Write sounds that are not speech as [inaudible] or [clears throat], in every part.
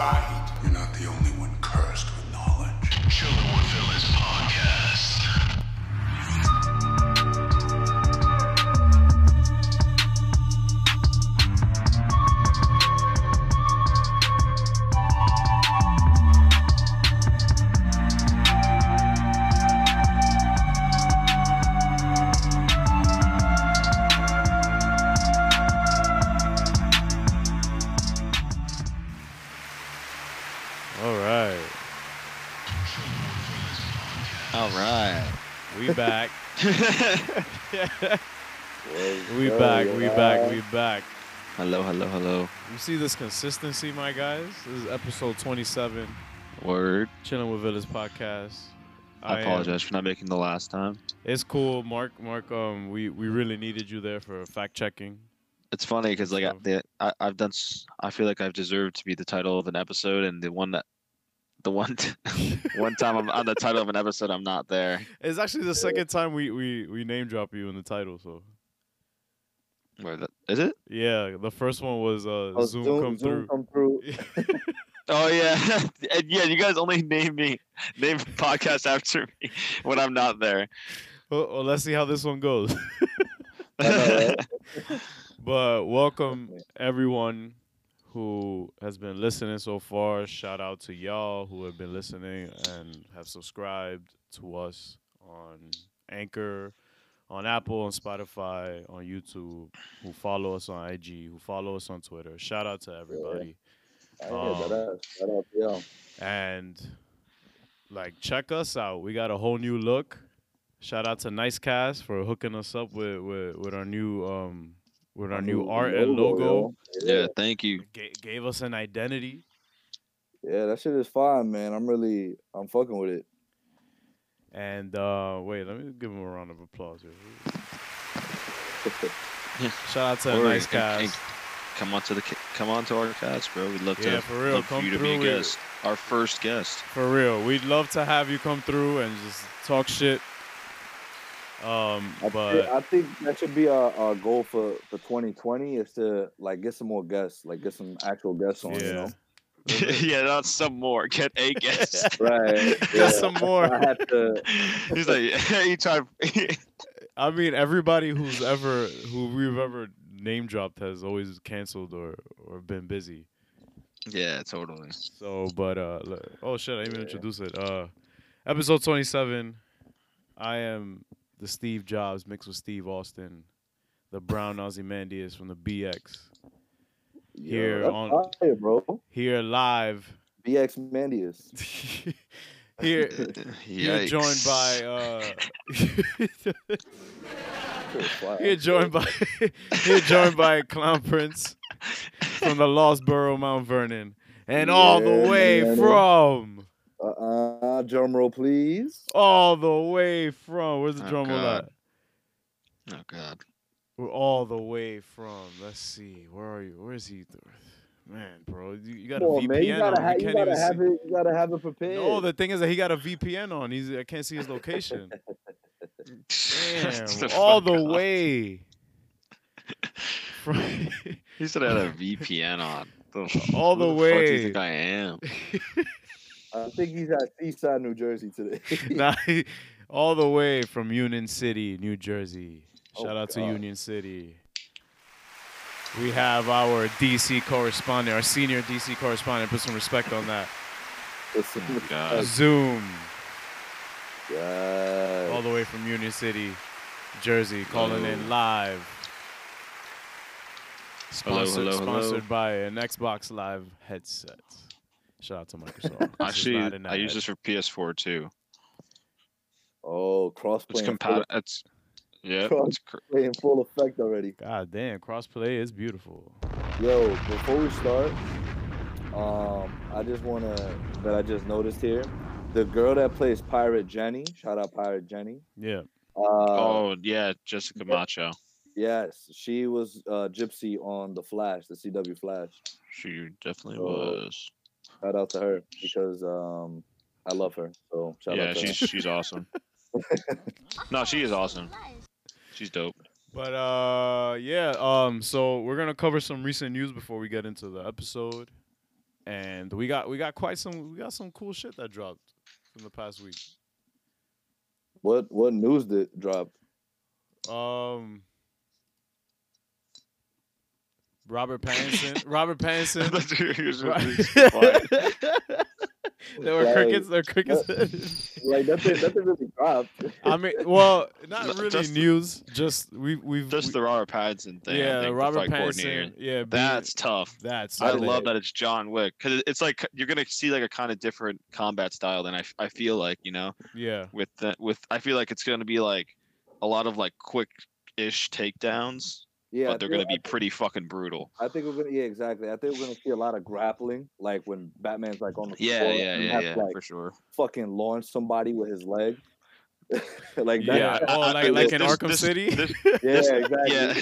sight. You're not the only one cursed with knowledge. With Phyllis podcast. [laughs] back. we back. We back. We back. Hello, hello, hello. You see this consistency, my guys? This is episode 27, Word. Chilling with Villains podcast. I, am- apologize for not making the last time. It's cool, Mark. Mark, um, we we really needed you there for fact checking. It's funny because like I, So- the, I, I've done. I feel like I've deserved to be the title of an episode, and the one that, the one, t- [laughs] one time I'm on the title of an episode, I'm not there. It's actually the second time we we we name drop you in the title. So Where the, is it? yeah, the first one was uh, Oh, Zoom, come Zoom through. come through. [laughs] [laughs] Oh yeah, and yeah. You guys only name me, name podcast after me when I'm not there. well, well, let's see how this one goes. I know, right? But welcome everyone who has been listening so far. Shout out to y'all who have been listening and have subscribed to us on Anchor, on Apple, on Spotify, on YouTube, who follow us on IG, who follow us on Twitter. Shout out to everybody. Hear Um. Shout out to y'all. And like check us out. We got a whole new look. Shout out to Nicecast for hooking us up with with, with our new um with our new art and logo. Yeah, thank you. Ga- gave us an identity. Yeah, that shit is fine, man. I'm really, I'm fucking with it. And uh wait, let me give him a round of applause here. [laughs] Shout out to Or- Nice and- Cast. and Come on to the, come on to our cast, bro. We'd love to. Yeah, for real, Love for come you to be a through with- guest. Our first guest. For real. We'd love to have you come through and just talk shit. Um I, but thi- I think that should be our, our goal for, for 2020 is to like get some more guests, like get some actual guests on. You yeah. know? [laughs] yeah, not some more. Get a guest. [laughs] Right. Just some more. I have to. [laughs] He's like, he tried. I mean everybody who's ever who we've ever name dropped has always canceled or or been busy. yeah, totally. So, but uh, oh shit, I didn't even introduce it. Uh, episode twenty-seven. I am the Steve Jobs mixed with Steve Austin, the Brown Ozymandias from the BX. Here That's on- fire, bro. Here live. BX Mandius. [laughs] here, here Yikes. joined by uh, Wow. here joined by [laughs] [laughs] here joined by Clown Prince from the Lost Borough, Mount Vernon, and all the way man. from. Uh-uh, drum roll, please. all the way from where's the Oh, drum roll at? Oh God. We're all the way from. Let's see. Where are you? Where is he? Man, bro, you, you got Come a on, VPN man. You gotta, on. ha- you you can't gotta even have see. it. You gotta have it prepared. No, the thing is that he got a VPN on. He's I can't see his location. [laughs] Damn, the all the up. way. From [laughs] He said I had a [laughs] VPN on. The- All who the fuck do you way. think I am? I think he's at Seaside, New Jersey today. [laughs] Nah, he- all the way from Union City, New Jersey. Oh, Shout out to Union City. We have our DC correspondent, our senior DC correspondent. Put some respect on that. Listen, Oh, Zoom, God. all the way from Union City, Jersey, calling in live. Sponsored, hello, hello. sponsored by an Xbox Live headset. Shout out to Microsoft. [laughs] This is Actually, not in I that use this for PS4 too. Oh, crossplay. It's compatible. It's yeah. Cross- It's cr- in full effect already. God damn, crossplay is beautiful. Yo, before we start, um, I just wanna that I just noticed here, the girl that plays Pirate Jenny, shout out Pirate Jenny. Yeah. Uh, oh yeah, Jessica Macho. yes, she was uh, Gypsy on the Flash, the CW Flash. She definitely Oh, was. Shout out to her because um, I love her. So shout Yeah, out to she's her. she's awesome. [laughs] no, she is awesome. She's dope. But uh yeah, um so we're gonna cover some recent news before we get into the episode. and we got we got quite some we got some cool shit that dropped from the past week. What what news did drop? Um, Robert Pattinson. [laughs] Robert Pattinson. That's what you're Right. supposed there were Like, crickets. There were crickets. Like nothing nothing really dropped. I mean, well, not really just- news. Just we we've Just we- the Robert Pattinson thing. Yeah, think, Robert. Pattinson. Yeah, being- That's tough. that's. I Saturday. love that it's John Wick because it's like you're gonna see like a kind of different combat style than I feel like you know Yeah, with the, with I feel like it's gonna be like a lot of like quick ish takedowns, Yeah, but they're gonna be pretty fucking brutal. I think we're gonna yeah exactly. I think we're gonna see a lot of grappling, like when Batman's like on the Yeah, floor yeah, and yeah, has yeah, to, like for sure. fucking launch somebody with his leg. [laughs] like that. yeah. Oh, like I- [laughs] like in this- Arkham this- City. this- [laughs] yeah, this- exactly. yeah,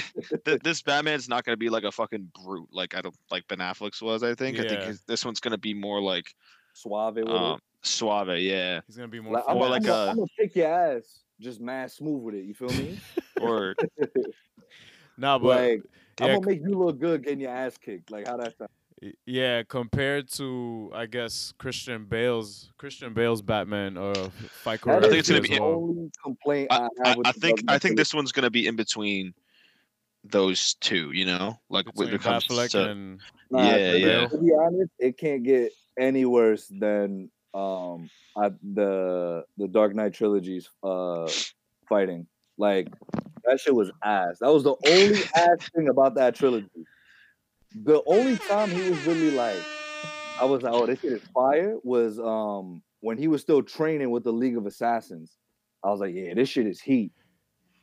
th- this Batman's not gonna be like a fucking brute like I don't like Ben Affleck's was. I think. I think Yeah. his, this one's gonna be more like Suave with um, suave. Yeah, He's gonna be more. Like, I'm, more finesse. like I'm, a- I'm gonna kick your ass, just mad smooth with it. You feel me? or Nah, but like I'm gonna make you look good getting your ass kicked. Like how that sound? Yeah, compared to I guess Christian Bale's Christian Bale's Batman or fight That I think it's gonna be- the well. only complaint I, I, I, have I think I think this one's gonna be in between those two. You know, like when between it comes Batfleck to and Nah, Yeah, to, yeah. To be honest, it can't get any worse than um I, the the Dark Knight trilogy's uh fighting. Like that shit was ass. That was the only [laughs] ass thing about that trilogy. The only time he was really like, I was like, oh, this shit is fire. Was um when he was still training with the League of Assassins. I was like, yeah, this shit is heat.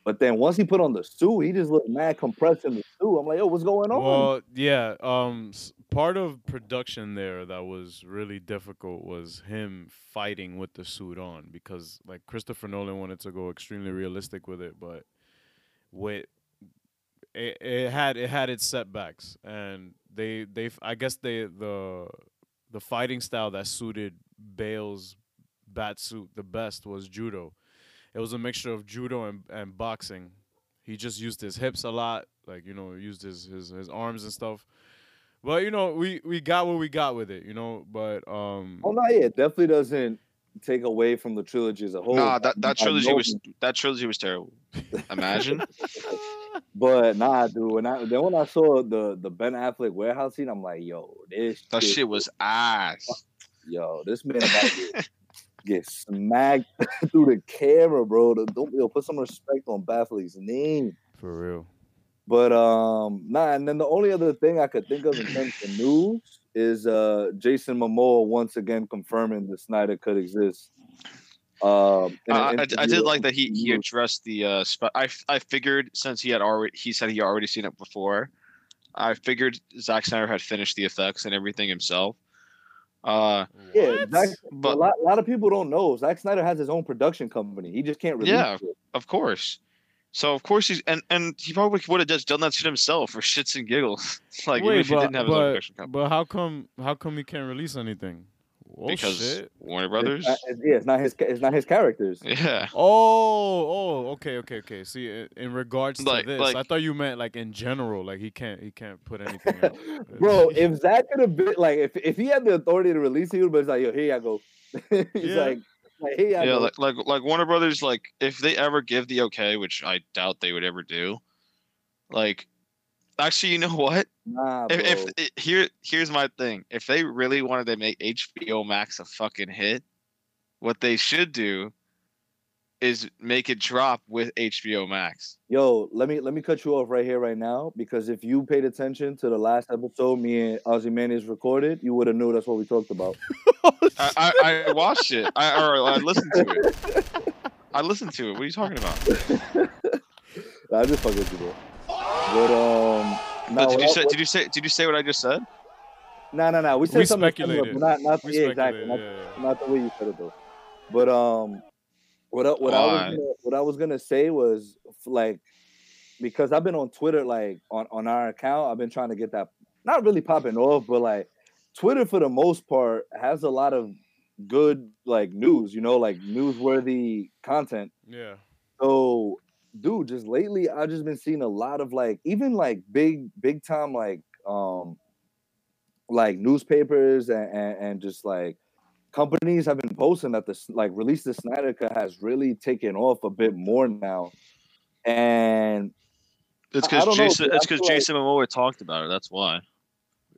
But then once he put on the suit, he just looked mad compressed in the suit. I'm like, yo, what's going on? well, yeah, um part of production there that was really difficult was him fighting with the suit on because like Christopher Nolan wanted to go extremely realistic with it, but with it, it had it had its setbacks and they they I guess they the the fighting style that suited Bale's bat suit the best was judo. It was a mixture of judo and, and boxing. He just used his hips a lot, like you know, used his, his his arms and stuff. But you know, we we got what we got with it, you know. But um, Oh no, yeah, it definitely doesn't take away from the trilogy as a whole. nah, that, that trilogy was that trilogy was terrible. Imagine. [laughs] [laughs] But nah, dude. When I then when I saw the the Ben Affleck warehouse scene, I'm like, yo, this that shit was ass. [laughs] yo, this man about to get, get smacked through the camera, bro. Don't yo, put some respect on Batfleck's name. for real. But um, nah, and then the only other thing I could think of in terms of news is uh Jason Momoa once again confirming the Snyder Cut exist. Um, I, I, I did like that he he addressed the uh sp- I figured since he had already he said he already seen it before. I figured Zack Snyder had finished the effects and everything himself. Uh, Yeah, What? Zack, a but lot, a lot of people don't know. Zack Snyder has his own production company. He just can't release Yeah. it. of course. So of course he's and and he probably would have just done that shit himself for [laughs] shits and giggles. [laughs] like even Wait, if he but, didn't have his own but, production company. but how come how come he can't release anything? Oh because shit! Warner Brothers. It's not, it's- yeah, it's not his. It's not his characters. [laughs] Yeah. Oh, oh, okay, okay, okay. See, in regards to Like- this, like- I thought you meant like in general, like he can't he can't put anything out. Bro, if Zack could have been like, if, if he had the authority to release it, he would have been like, yo, here I go. He's Yeah. like, here yeah, like, like like Warner Brothers, like if they ever give the okay, which I doubt they would ever do, like actually, you know [laughs] what? nah. If, if it, here here's my thing, if they really wanted to make HBO Max a fucking hit, what they should do is make it drop with HBO Max. Yo, let me let me cut you off right here, right now, because if you paid attention to the last episode me and Ozzy Mayonnaise recorded, you would have knew that's what we talked about. [laughs] I, I, I watched it. I or I listened to it. I listened to it. What are you talking about? I just fuck with you, bro. But um, no, did you say? what- Did you say? Did you say what I just said? no, no, no. We said We something similar, speculated. but not not we yeah, exactly. Not, yeah, yeah. not the way you said it though. But um, what I, what I was gonna, what I was gonna say was like because I've been on Twitter like on on our account, I've been trying to get that not really popping off, but like Twitter for the most part has a lot of good like news, you know, like newsworthy content. Yeah. So, dude, just lately I've just been seeing a lot of like even like big big time like um like newspapers and, and, and just like companies have been posting that this like release the Snyder Cut has really taken off a bit more now, and It's I- I because don't know, Jason. It's I feel because like- Jason Momoa talked about it. That's why.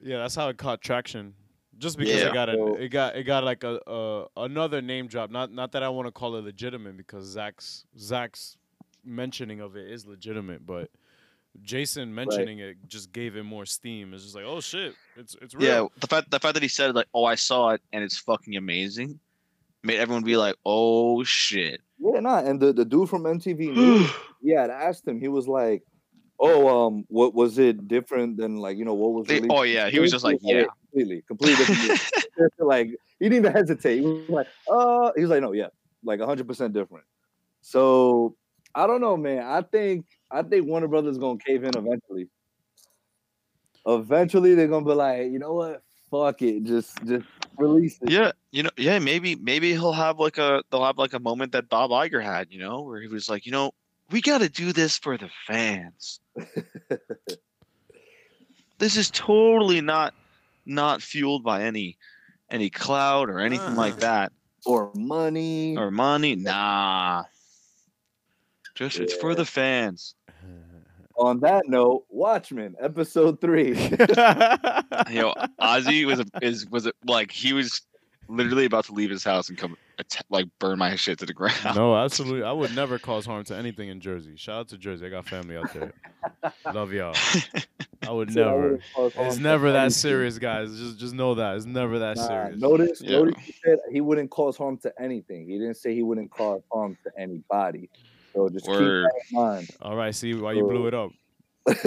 Yeah, that's how it caught traction. Just because Yeah. it got a, So- it got it got like a, a another name drop. Not not that I want to call it legitimate because Zack's Zack's mentioning of it is legitimate, but Jason mentioning it just gave it more steam. It's just like, oh shit, it's it's real. Yeah, the fact the fact that he said like, "Oh, I saw it and it's fucking amazing," made everyone be like, "Oh shit." yeah, nah. And the, the dude from MTV News, yeah, I asked him. He was like, "Oh, um, what was it different than like you know what was?" They- oh yeah, he was just like, Yeah, "Yeah." completely, completely different." [laughs] [laughs] like he didn't even hesitate. He was like, "Uh," he was like, "No, yeah, like hundred percent different." So I don't know, man. I think I think Warner Brothers is gonna cave in eventually. Eventually, they're gonna be like, you know what? Fuck it, just just release it. Yeah, you know, yeah, maybe maybe he'll have like a they'll have like a moment that Bob Iger had, you know, where he was like, you know, we got to do this for the fans. [laughs] this is totally not not fueled by any any cloud or anything like Uh. that Or money. or money. Nah. Just it's for the fans. On that note, Watchmen, episode three. [laughs] You know, Ozzy was a, is was a, like he was literally about to leave his house and come att- like burn my shit to the ground. no, absolutely. I would never cause harm to anything in Jersey. Shout out to Jersey. I got family out there. Love y'all. I would [laughs] So I never. wouldn't cause harm It's never that anything. serious, guys. Just just know that it's never that Nah, serious. notice, Yeah. notice he said he wouldn't cause harm to anything. He didn't say he wouldn't cause harm to anybody. So just Word. keep that in mind. All right, see why you blew it up. [laughs]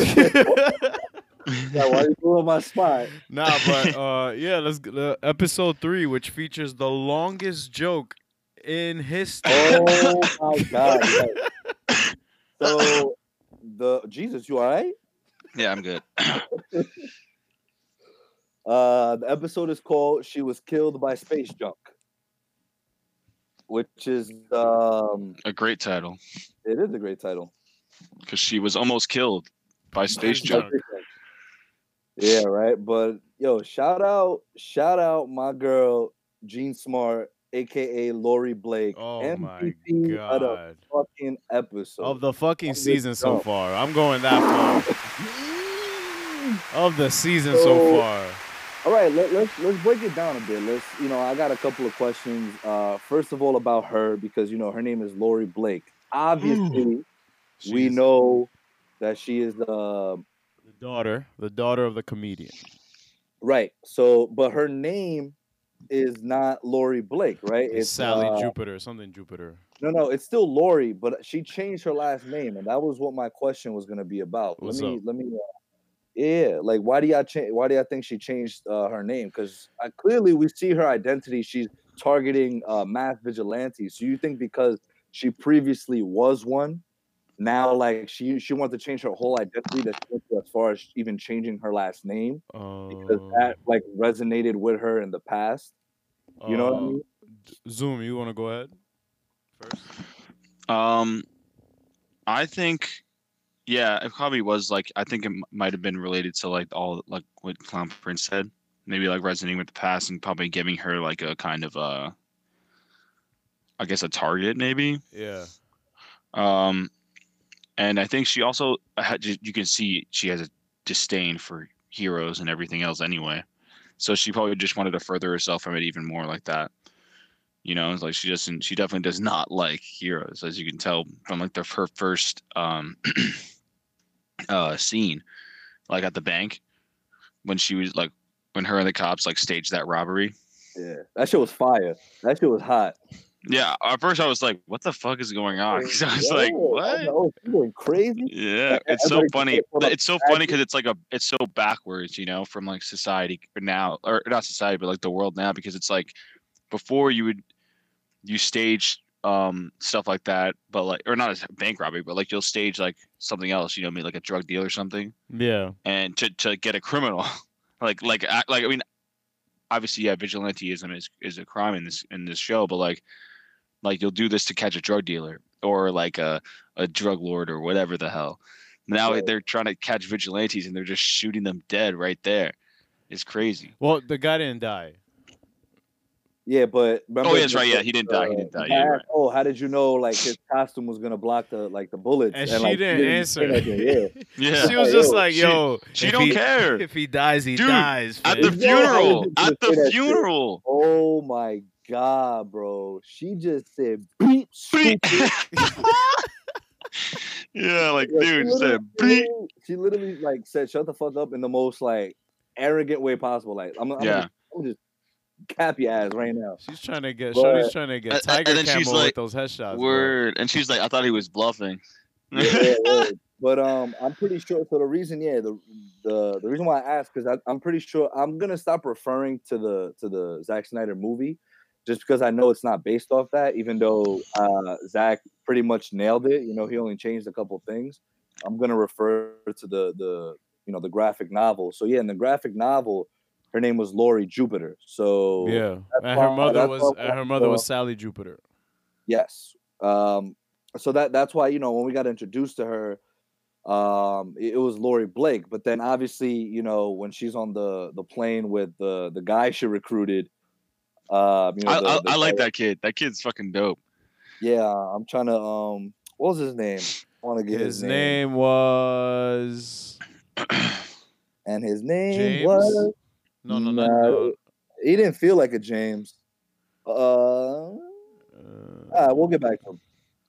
yeah, why you blowing my spot? nah, but [laughs] uh, yeah, let's uh, episode three, which features the longest joke in history. Oh my [laughs] god. yes. So the Jesus, you all right? yeah, I'm good. Uh the episode is called She Was Killed by Space Junk. Which is um A great title it is a great title. because she was almost killed by space Space junk. Junk. Yeah, right. But yo, shout out, shout out my girl Jean Smart, aka Laurie Blake. Oh my MVP of the fucking episode. Of the fucking Of season so far. I'm going that far. [laughs] Of the season so So- far. All right, let, let's let's break it down a bit. Let's, you know, I got a couple of questions. Uh, first of all, about her because you know her name is Laurie Blake. Obviously, we She's know that she is uh, the daughter, the daughter of the comedian. right. So, but her name is not Laurie Blake, right? It's, Sally uh, Jupiter, something Jupiter. No, no, it's still Laurie, but she changed her last name, and that was what my question was going to be about. What's let me, up? let me. Uh, yeah, like why do y'all change? Why do y'all think she changed uh, her name? Because clearly we see her identity. She's targeting uh, math vigilantes. So you think because she previously was one, now like she she wanted to change her whole identity that she went to as far as even changing her last name because Um, that like resonated with her in the past. You know what I uh, mean? Zoom, you want to go ahead first? Um, I think, yeah, it probably was like I think it m- might have been related to like all like what Clown Prince said, maybe like resonating with the past and probably giving her like a kind of uh, I guess a target maybe. Yeah. Um, and I think she also had, you can see she has a disdain for heroes and everything else anyway. So she probably just wanted to further herself from it even more like that. You know, it's like she doesn't. She definitely does not like heroes, as you can tell from like the her first um [clears throat] uh scene, like at the bank, when she was like when her and the cops like staged that robbery. Yeah, that shit was fire. That shit was hot. Yeah, at first I was like, "What the fuck is going on?" [laughs] 'Cause I was Yo, like, "What?" know, going crazy. Yeah, Like, it's so funny. just pulled up It's so funny because it's like a it's so backwards, you know, from like society now or not society, but like the world now because it's like before you would you stage um stuff like that, but like or not a bank robbery, but like you'll stage like something else, you know, maybe like a drug deal or something, Yeah. and to to get a criminal, [laughs] like like act- like I mean, obviously yeah, vigilanteism is is a crime in this in this show, but like like you'll do this to catch a drug dealer or like a a drug lord or whatever the hell. Now Right. they're trying to catch vigilantes and they're just shooting them dead right there it's crazy. Well, the guy didn't die. Yeah, but remember Oh, yeah, that's right. Yeah, he didn't die. He didn't die. Yeah, guy Oh, how did you know like his costume was gonna block the like the bullets? And, she like, didn't answer. say nothing, Yeah. Yeah. She was just like, "Yo, She if don't he, care. If he dies, he Dude, dies." At the Exactly. I was funeral. At the say that shit. funeral. Oh my god, bro! She just said beep Beep. [laughs] yeah, like Yeah, dude literally- said she beep. literally- She literally like said, "Shut the fuck up" in the most like arrogant way possible. Like I'm, I'm, Yeah. just, I'm just [laughs] cap your ass right now. She's trying to get. But- Shorty's trying to get and- tiger and then she's like, with those headshots. bro. Word. And she's like, I thought he was bluffing. [laughs] Yeah, yeah. [laughs] But um, I'm pretty sure. So the reason, yeah, the the the reason why I asked because I'm pretty sure I'm gonna stop referring to the to the Zack Snyder movie, just because I know it's not based off that. Even though uh, Zack pretty much nailed it, you know, he only changed a couple things. I'm gonna refer to the the you know the graphic novel. So yeah, in the graphic novel, her name was Laurie Jupiter. So Yeah, and her mother was why- and her mother was uh, Sally Jupiter. Yes. Um, so that that's why you know when we got introduced to her, um, it, it was Laurie Blake. But then obviously you know when she's on the the plane with the the guy she recruited. Um, you know, I, the- I, the I like that kid. That kid's fucking dope. Yeah, I'm trying to. Um, what was his name? I want to get His name was And his name James? was. No, no, no. No. He didn't feel like a James. Uh, Uh, we'll get back to him.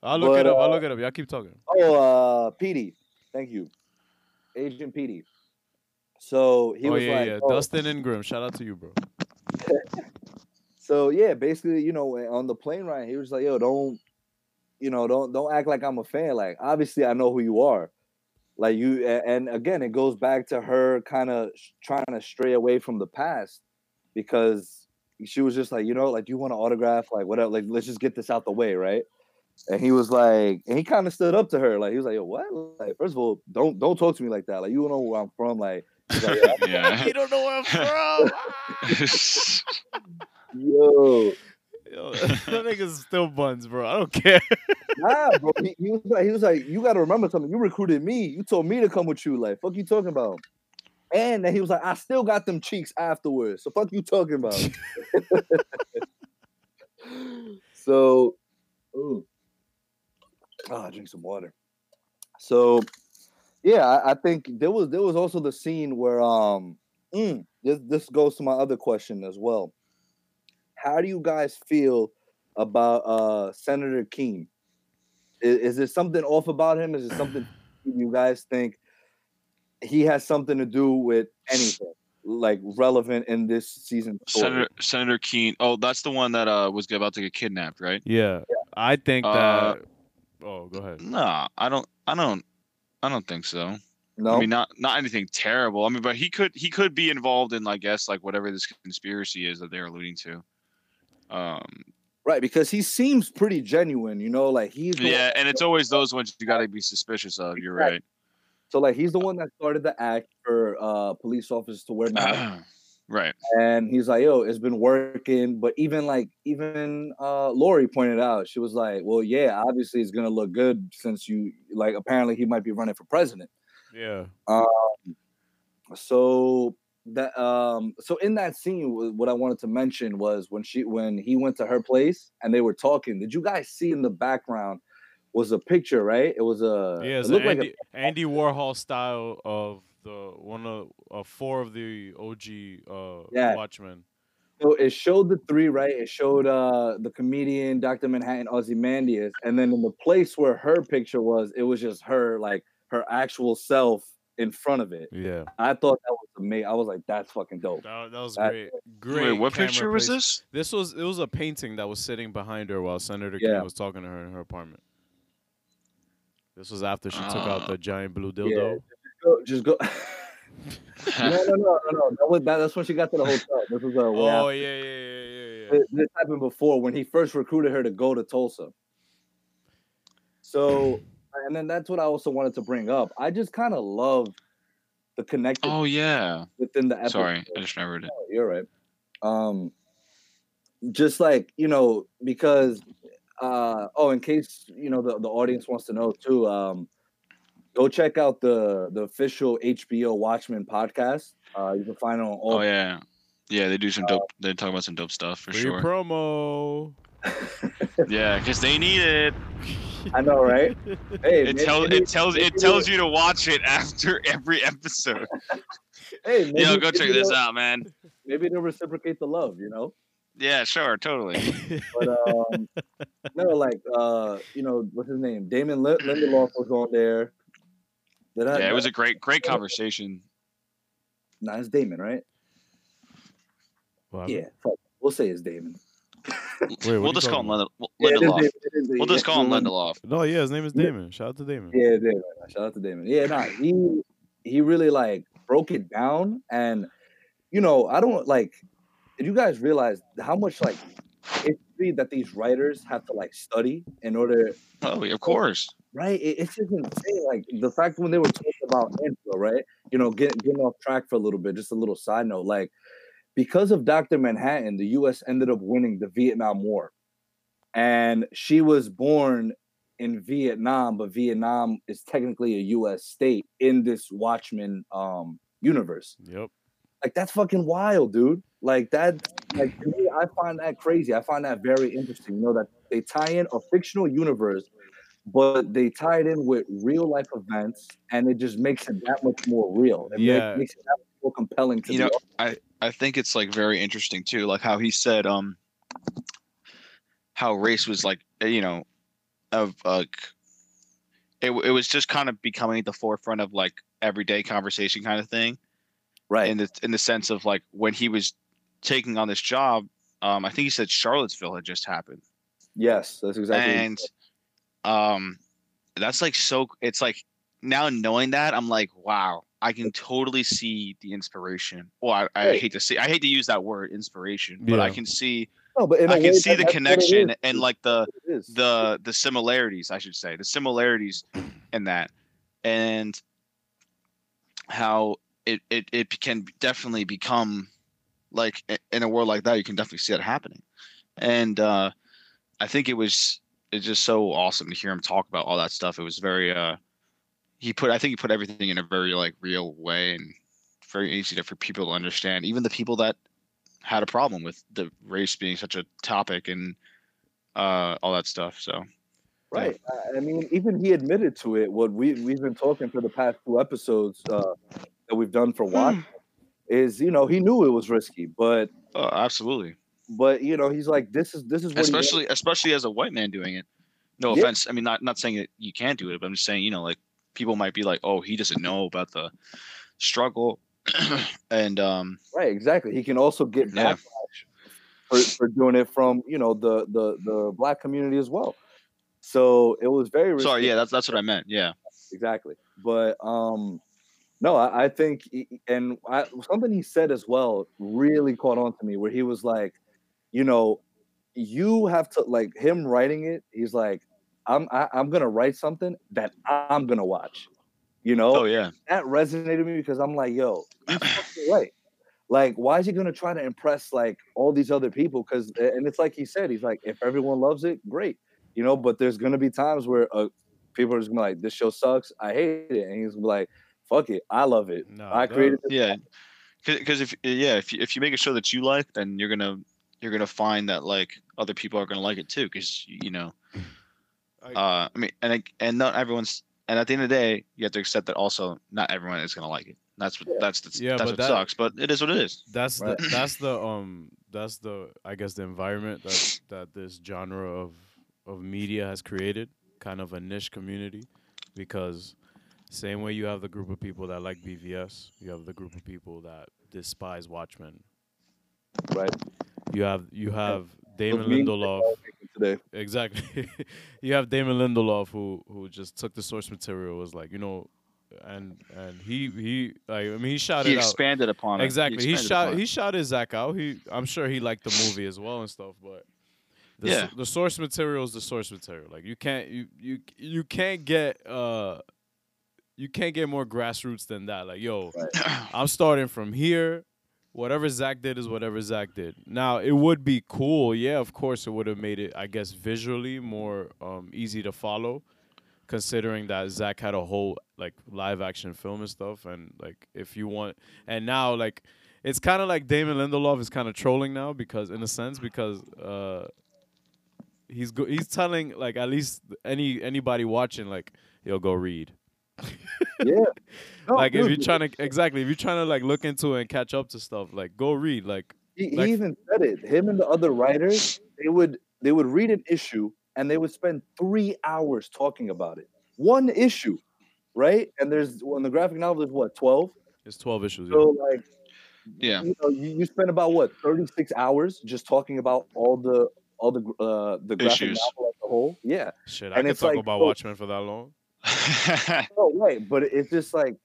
I'll look but, it up. I'll uh, look it up. Y'all keep talking. Oh, uh, Petey. Thank you, Agent Petey. So he oh was yeah, like, yeah. oh, Dustin Ingram. Shout out to you, bro. [laughs] So yeah, basically, you know, on the plane ride, he was like, "Yo, don't, you know, don't don't act like I'm a fan. Like, obviously, I know who you are. Like you, and again, it goes back to her kind of trying to stray away from the past because she was just like, you know, like, do you want to autograph? Like, whatever. Like, let's just get this out the way, right? And he was like, and he kind of stood up to her. Like, he was like, yo, what? Like, first of all, don't don't talk to me like that. Like, you don't know where I'm from. Like, like, [laughs] "Yeah, Yeah. [laughs] you don't know where I'm from. [laughs] yo, Yo, [laughs] [laughs] that nigga's still buns, bro. I don't care. [laughs] Nah, bro. He, he was like, he was like, you got to remember something. You recruited me. You told me to come with you. Like, fuck you talking about? And then he was like, I still got them cheeks afterwards. So fuck you talking about? so, ooh. Ah, drink some water. So, yeah, I, I think there was there was also the scene where um, mm, this this goes to my other question as well. How do you guys feel about uh Senator Keene? Is, is there something off about him? Is there something [sighs] you guys think he has something to do with anything like relevant in this season? Senator Senator Keene. Oh, that's the one that uh was about to get kidnapped, right? Yeah, I think Uh, that. Oh, go ahead. No, I don't. I don't. I don't think so. No, I mean, not not anything terrible. I mean, but he could he could be involved in, I guess, like whatever this conspiracy is that they're alluding to. Um. right? Because he seems pretty genuine. You know, like he's Yeah, one- and it's always those ones you got to be suspicious of. You're right. so like he's the one that started the act for uh police officers to wear masks. [clears throat] right. and he's like, "Yo, it's been working." But even like, even uh, Laurie pointed out, she was like, "Well, yeah, obviously it's gonna look good since you like. Apparently, he might be running for president." Yeah. So that um, so in that scene, what I wanted to mention was when she when he went to her place and they were talking. Did you guys see in the background? Was a picture, right? It was a. Yeah, it looked Andy, like a Andy Warhol style of the one of uh, four of the OG uh, Yeah. Watchmen. So it showed the three, right? It showed uh the comedian, Dr. Manhattan, Ozymandias, and then in the place where her picture was, it was just her, like her actual self in front of it. Yeah, I thought that was amazing. I was like, that's fucking dope. that, that was That- great. Great. Wait, what camera picture was this? This was it was a painting that was sitting behind her while Senator Yeah. King was talking to her in her apartment. This was after she took out Ah. the giant blue Yeah. dildo. Go, just go. [laughs] no, no, no, no, no. That was, that, that's when she got to the hotel. This was a way Oh after. yeah, yeah, yeah, yeah, yeah. This, this happened before when he first recruited her to go to Tulsa. So, and then that's what I also wanted to bring up. I just kind of love the connection. Oh yeah. within the episode. Sorry, I just remembered it. Oh, you're right. Um, just like you know, because uh, oh, in case you know the, the audience wants to know too, um, go check out the the official HBO Watchmen podcast. Uh, you can find it on all. Oh yeah, yeah. They do some dope. They talk about some dope stuff for Free sure. promo. yeah, because they need it. [laughs] I know, right? Hey, It maybe- tells maybe- it tells it tells you to watch it [laughs] after every episode. [laughs] Hey, maybe, Yo, go check this out, man. Maybe they'll reciprocate the love, you know. Yeah, sure, totally. [laughs] But um, no, like uh, you know, what's his name? Damon Lin- Lindelof was on there. Did I, Yeah, it was a great, great conversation. Nah, it's Damon, right? Well, Yeah, fuck. We'll say it's Damon. Wait, we'll just call him talking Lind- Yeah, Lindelof. Damon, We'll just call him Yeah, Lindelof. No, yeah, his name is Damon. Shout out to Damon. Yeah, Damon. Shout out to Damon. Yeah, nah, he he really like broke it down, and you know, I don't like. Did you guys realize how much like history that these writers have to like study in order Oh, of course. right? It, it's just insane. Like the fact when they were talking about Angela, right? You know, get, getting off track for a little bit. Just a little side note, like because of Doctor Manhattan, the U.S. ended up winning the Vietnam War, and she was born in Vietnam, but Vietnam is technically a U.S. state in this Watchmen um universe. Yep. Like that's fucking wild, dude. Like that, like to me, I find that crazy. I find that very interesting. You know that they tie in a fictional universe, but they tie it in with real life events, and it just makes it that much more real. It Yeah. makes it that much more compelling to You know, I I think it's like very interesting too, like how he said um how race was like uh, you know of like it it was just kind of becoming at the forefront of like everyday conversation kind of thing right. in the in the sense of like when he was taking on this job um I think he said Charlottesville had just happened yes, that's exactly. and um that's like so it's like now knowing that i'm like wow i can totally see the inspiration. Well i, I Right. hate to say i hate to use that word inspiration but i can see no, but I can way, see the that's what it connection and like the That's what it is. the the similarities i should say the similarities [clears throat] in that and how it it, it can definitely become like in a world like that you can definitely see that happening. And uh i think it was it's just so awesome to hear him talk about all that stuff. It was very uh he put i think he put everything in a very like real way and very easy to, for people to understand even the people that had a problem with the race being such a topic and uh all that stuff so Right. I- I mean, even he admitted to it. What we we've been talking for the past two episodes uh, that we've done for Watch is, you know, he knew it was risky, but oh, absolutely but you know, he's like, this is this is what especially especially as a white man doing it. No Yeah. offense. I mean, not not saying that you can't do it, but I'm just saying, you know, like people might be like, oh, he doesn't know about the struggle, [clears throat] and um, right. Exactly. He can also get Yeah. backlash for, for doing it from you know the the the black community as well. So it was very risky. sorry, yeah, that's that's what I meant. Yeah, exactly. But um, no, I, I think, and I, something he said as well really caught on to me, where he was like, you know, you have to like him writing it. He's like, I'm I, I'm gonna write something that I'm gonna watch. You know, oh yeah, that resonated with me because I'm like, yo, he's [laughs] right. Like, why is he gonna try to impress like all these other people? Because and it's like he said, he's like, if everyone loves it, great, you know. But there's gonna be times where uh, people are just gonna be like, this show sucks, I hate it, and he's gonna be like, fuck it, I love it, Nah, I that- created this. yeah. Because if yeah, if you, if you make a show that you like, then you're gonna you're gonna find that like other people are gonna like it too. Because you know, I- uh, I mean, and I- and not everyone's. And at the end of the day, you have to accept that also not everyone is gonna like it. That's what Yeah. that's the, Yeah, that's but what that- sucks. But it is what it is. That's Right. the that's the [laughs] um that's the I guess the environment that that this genre of of media has created, kind of a niche community, because same way you have the group of people that like BVS, you have the group of people that despise Watchmen. Right. You have you have Damon me. Lindelof. Today, Exactly. [laughs] you have Damon Lindelof who who just took the source material was like, you know, and and he he like I mean he shot He it out. expanded upon it. Exactly. He, expanded shot he shot his Zack out. He I'm sure he liked the movie as well and stuff, but the, Yeah. the source material is the source material. Like you can't you you you can't get uh you can't get more grassroots than that. Like yo, I'm starting from here. Whatever Zack did is whatever Zack did. Now it would be cool, yeah. Of course, it would have made it, I guess, visually more um, easy to follow. considering that Zack had a whole like live action film and stuff, and like if you want, and now like it's kind of like Damon Lindelof is kind of trolling now because in a sense because uh he's go- he's telling like at least any anybody watching like yo go read [laughs] Yeah. No, like if you're trying to exactly if you're trying to like look into it and catch up to stuff like go read like He, he even said it. Him and the other writers, they would they would read an issue and they would spend three hours talking about it. One issue, right? And there's on the graphic novel there's what twelve. it's 12 issues yeah. So like, Yeah. you know, you, you spend about what thirty six hours just talking about all the all the uh the graphic Issues. novel as a whole. Yeah. shit i and could talk like, about so- watchmen for that long [laughs] Oh right, but it's just like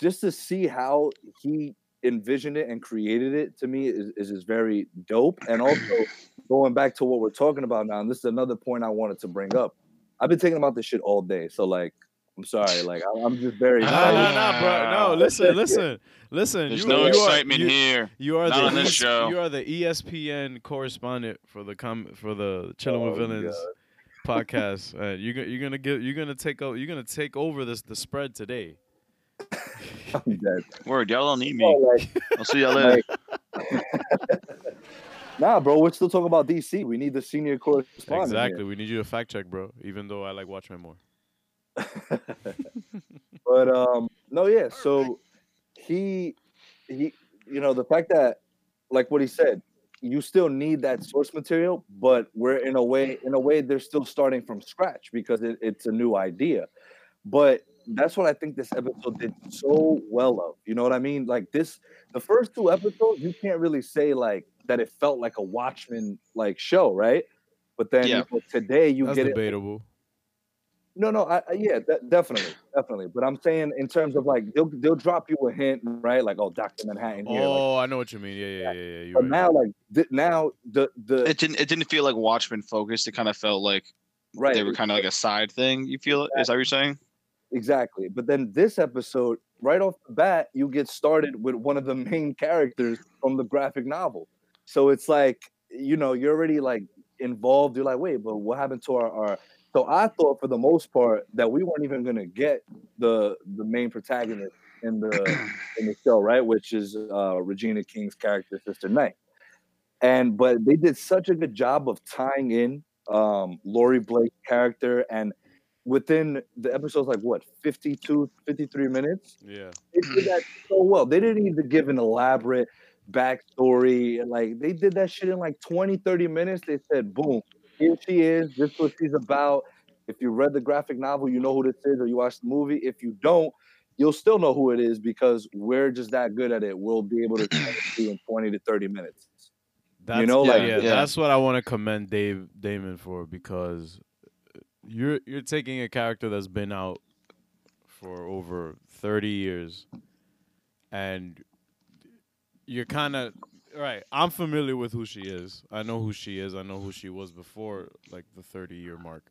just to see how he envisioned it and created it to me is, is just very dope. And also [clears throat] going back to what we're talking about now, and this is another point I wanted to bring up. I've been thinking about this shit all day, so like I'm sorry, like I- I'm just very no no no bro no listen [laughs] listen listen There's you, no you excitement are, you, here. you are Not the on this ES show. you are the espn correspondent for the com for the chilling with Oh, villains podcast uh, you're, you're gonna get you're gonna take over you're gonna take over this the spread today I'm dead. Word, y'all don't need Oh, me. like, I'll see y'all later. [laughs] nah, bro, we're still talking about DC. We need the senior correspondent. here. Exactly. We need you to fact check, bro. Even though I like Watchmen more. [laughs] but um no yeah so he he you know the fact that like what he said you still need that source material but we're in a way in a way they're still starting from scratch because it, it's a new idea but that's what i think this episode did so well of you know what i mean like this the first two episodes you can't really say like that it felt like a Watchmen like show right but then Yeah. you know, today you That's get it debatable. No, no, I, I, yeah, de- definitely, definitely. But I'm saying in terms of like they'll they'll drop you a hint, right? Like, oh, Doctor Manhattan here. like, Oh, I know what you mean. Yeah, yeah, yeah, yeah. You're but right. now, like th- now the the It didn't. It didn't feel like Watchmen focused. It kind of felt like right they were kind of like a side thing. You feel it? Is that what you're saying? exactly. But then this episode, right off the bat, you get started with one of the main characters from the graphic novel. So it's like you know you're already like involved. You're like, wait, but what happened to our our so I thought for the most part that we weren't even gonna get the the main protagonist in the in the show, right? Which is uh, Regina King's character, Sister Night. And but they did such a good job of tying in um, Laurie Blake's character, and within the episode's like what 52, 53 minutes, yeah. they did that so well. They didn't even give an elaborate backstory. Like they did that shit in like 20, 30 minutes. They said, boom, here she is. This is what she's about. If you read the graphic novel, you know who this is, or you watched the movie. If you don't, you'll still know who it is because we're just that good at it. We'll be able to tell it to you in 20 to 30 minutes. That's, know, yeah, like- yeah, Yeah. that's what I want to commend Dave Damon for because you're you're taking a character that's been out for over 30 years and you're kind of right. I'm familiar with who she is. I know who she is. I know who she was before like the 30 year mark.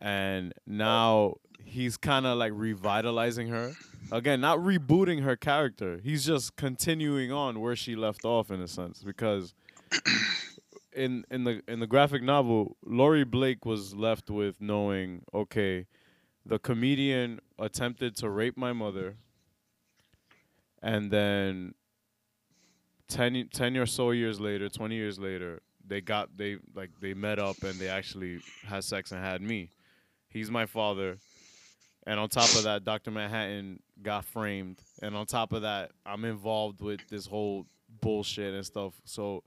And now he's kind of like revitalizing her. Again not rebooting her character. He's just continuing on where she left off in a sense because [coughs] in in the in the graphic novel Laurie Blake was left with knowing okay the comedian attempted to rape my mother and then 10, y- 10 or so years later 20 years later they got they like they met up and they actually had sex and had me. He's my father. And on top of that dr manhattan got framed. And on top of that i'm involved with this whole bullshit and stuff. So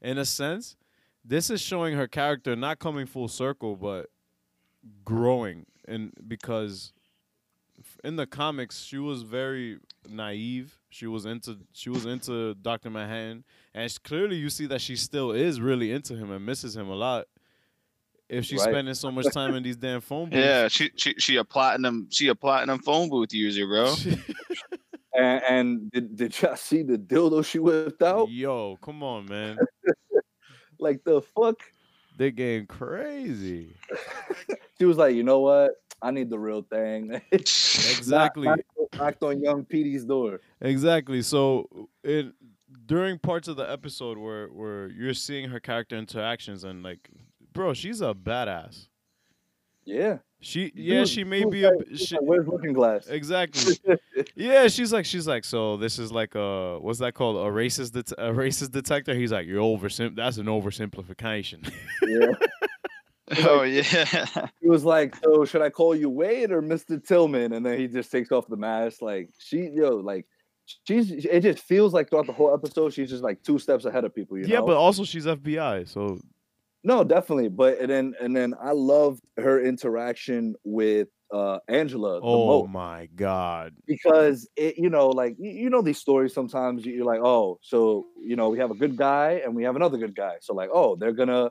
in a sense this is showing her character not coming full circle but growing. And because in the comics she was very naive she was into she was into dr manhattan and sh- clearly you see that she still is really into him and misses him a lot if she's Right. spending so much time in these damn phone [laughs] booths Yeah, she she she a platinum she a platinum phone booth user, bro. [laughs] And, and did, did y'all see the dildo she whipped out? yo come on man [laughs] Like the fuck? they getting crazy She was like, you know what? I need the real thing. [laughs] exactly Knocked, knocked on young Petey's door. Exactly. So it during parts of the episode where where you're seeing her character interactions and like, bro, she's a badass. Yeah. She yeah, Dude, she may be a like- b- she like, Where's Looking Glass? exactly. [laughs] Yeah, she's like she's like so this is like a what's that called a racist det- a racist detector. He's like you're oversim that's an oversimplification. yeah. [laughs] Oh yeah. He was like, "So should I call you Wade or Mr. Tillman?" And then he just takes off the mask. Like she, yo, like she's. It just feels like throughout the whole episode, she's just like two steps ahead of people. You yeah, know? but also she's FBI, so no, definitely. But and then and then I loved her interaction with uh Angela. the oh most. my god. because it, you know, like you, you know these stories. Sometimes you're like, oh, so you know, we have a good guy and we have another good guy. So like, oh, they're gonna,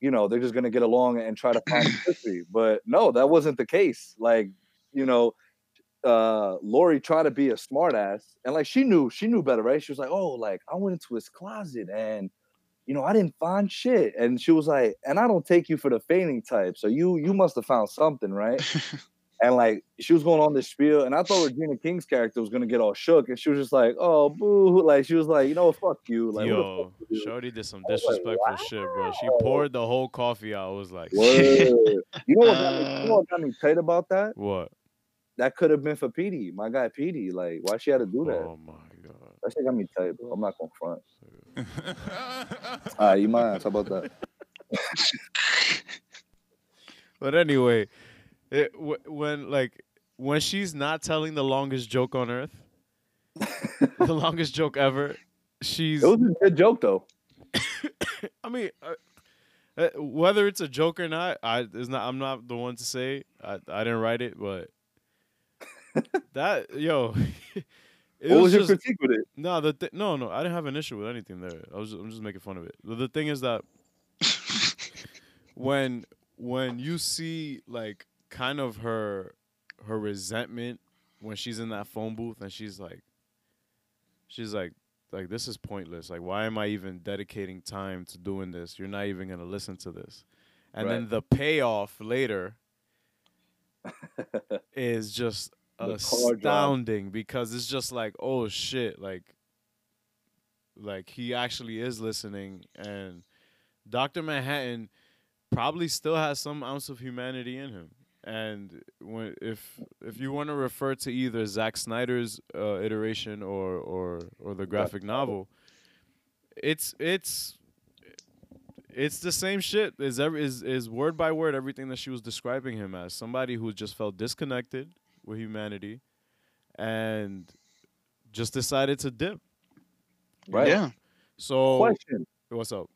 you know, they're just gonna get along and try to find [clears throat] history. But no, that wasn't the case. Like, you know, uh Laurie tried to be a smartass, and like she knew, she knew better, right? She was like, oh, like I went into his closet and. You know, I didn't find shit, and she was like, "And I don't take you for the fainting type, so you you must have found something, right?" [laughs] and like she was going on this spiel, and I thought Regina King's character was gonna get all shook, and she was just like, "Oh, boo!" Like she was like, "You know what? Fuck you!" Like, what the Yo, fuck you? Shorty did some I was like, disrespectful shit, bro. She poured the whole coffee out. I was like, Word. You know what? Got me, you know what got me uh. tight about that? what? That could have been for Petey, my guy Petey. Like, why she had to do that? Oh my god. That shit got me tight, bro. I'm not gonna front. All right, you mind? How about that? [laughs] But anyway, it, w- when like when she's not telling the longest joke on earth, [laughs] the longest joke ever, she's. It was a good joke though. [coughs] I mean, uh, uh, whether it's a joke or not, I is not. I'm not the one to say. I I didn't write it, but [laughs] that yo. [laughs] It what was, your just, critique with it? no the th- no no I didn't have an issue with anything there. I was I'm just making fun of it. The, the thing is that when when you see like kind of her her resentment when she's in that phone booth and she's like she's like like this is pointless. Like why am i even dedicating time to doing this? You're not even going to listen to this. And then the payoff later [laughs] is just astounding because it's just like oh shit like like he actually is listening. And dr manhattan probably still has some ounce of humanity in him and when if if you want to refer to either Zack Snyder's uh, iteration or or or the graphic novel, it's it's it's the same shit. Is every is is word by word everything that she was describing him as somebody who just felt disconnected with humanity, and just decided to dip. Right. Yeah. So Question. what's up?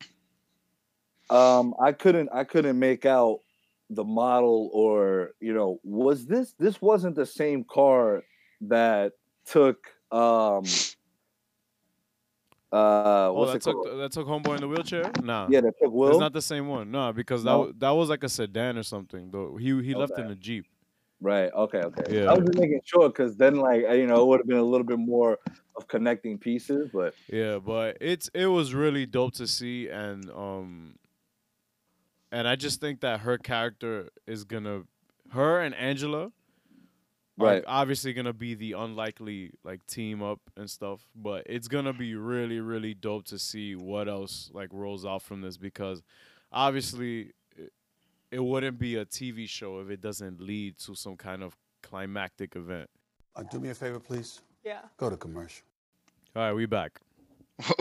Um, I couldn't I couldn't make out the model or you know, was this this wasn't the same car that took um uh Oh, what's that took called? that took homeboy in the wheelchair. Nah, yeah, that took Will. It's not the same one. No, because that No? wa- that was like a sedan or something. Though he he left in a jeep. Right. Okay. Okay. Yeah. I was just making sure because then, like, you know, it would have been a little bit more of connecting pieces. But Yeah, but it's it was really dope to see, and um, and I just think that her character is gonna, her and Angela, are Right. obviously gonna be the unlikely like team up and stuff. But it's gonna be really really dope to see what else like rolls out from this because, obviously, it, it wouldn't be a TV show if it doesn't lead to some kind of climactic event. Uh, do me a favor, please. Yeah. Go to commercial. All right, we back. [laughs]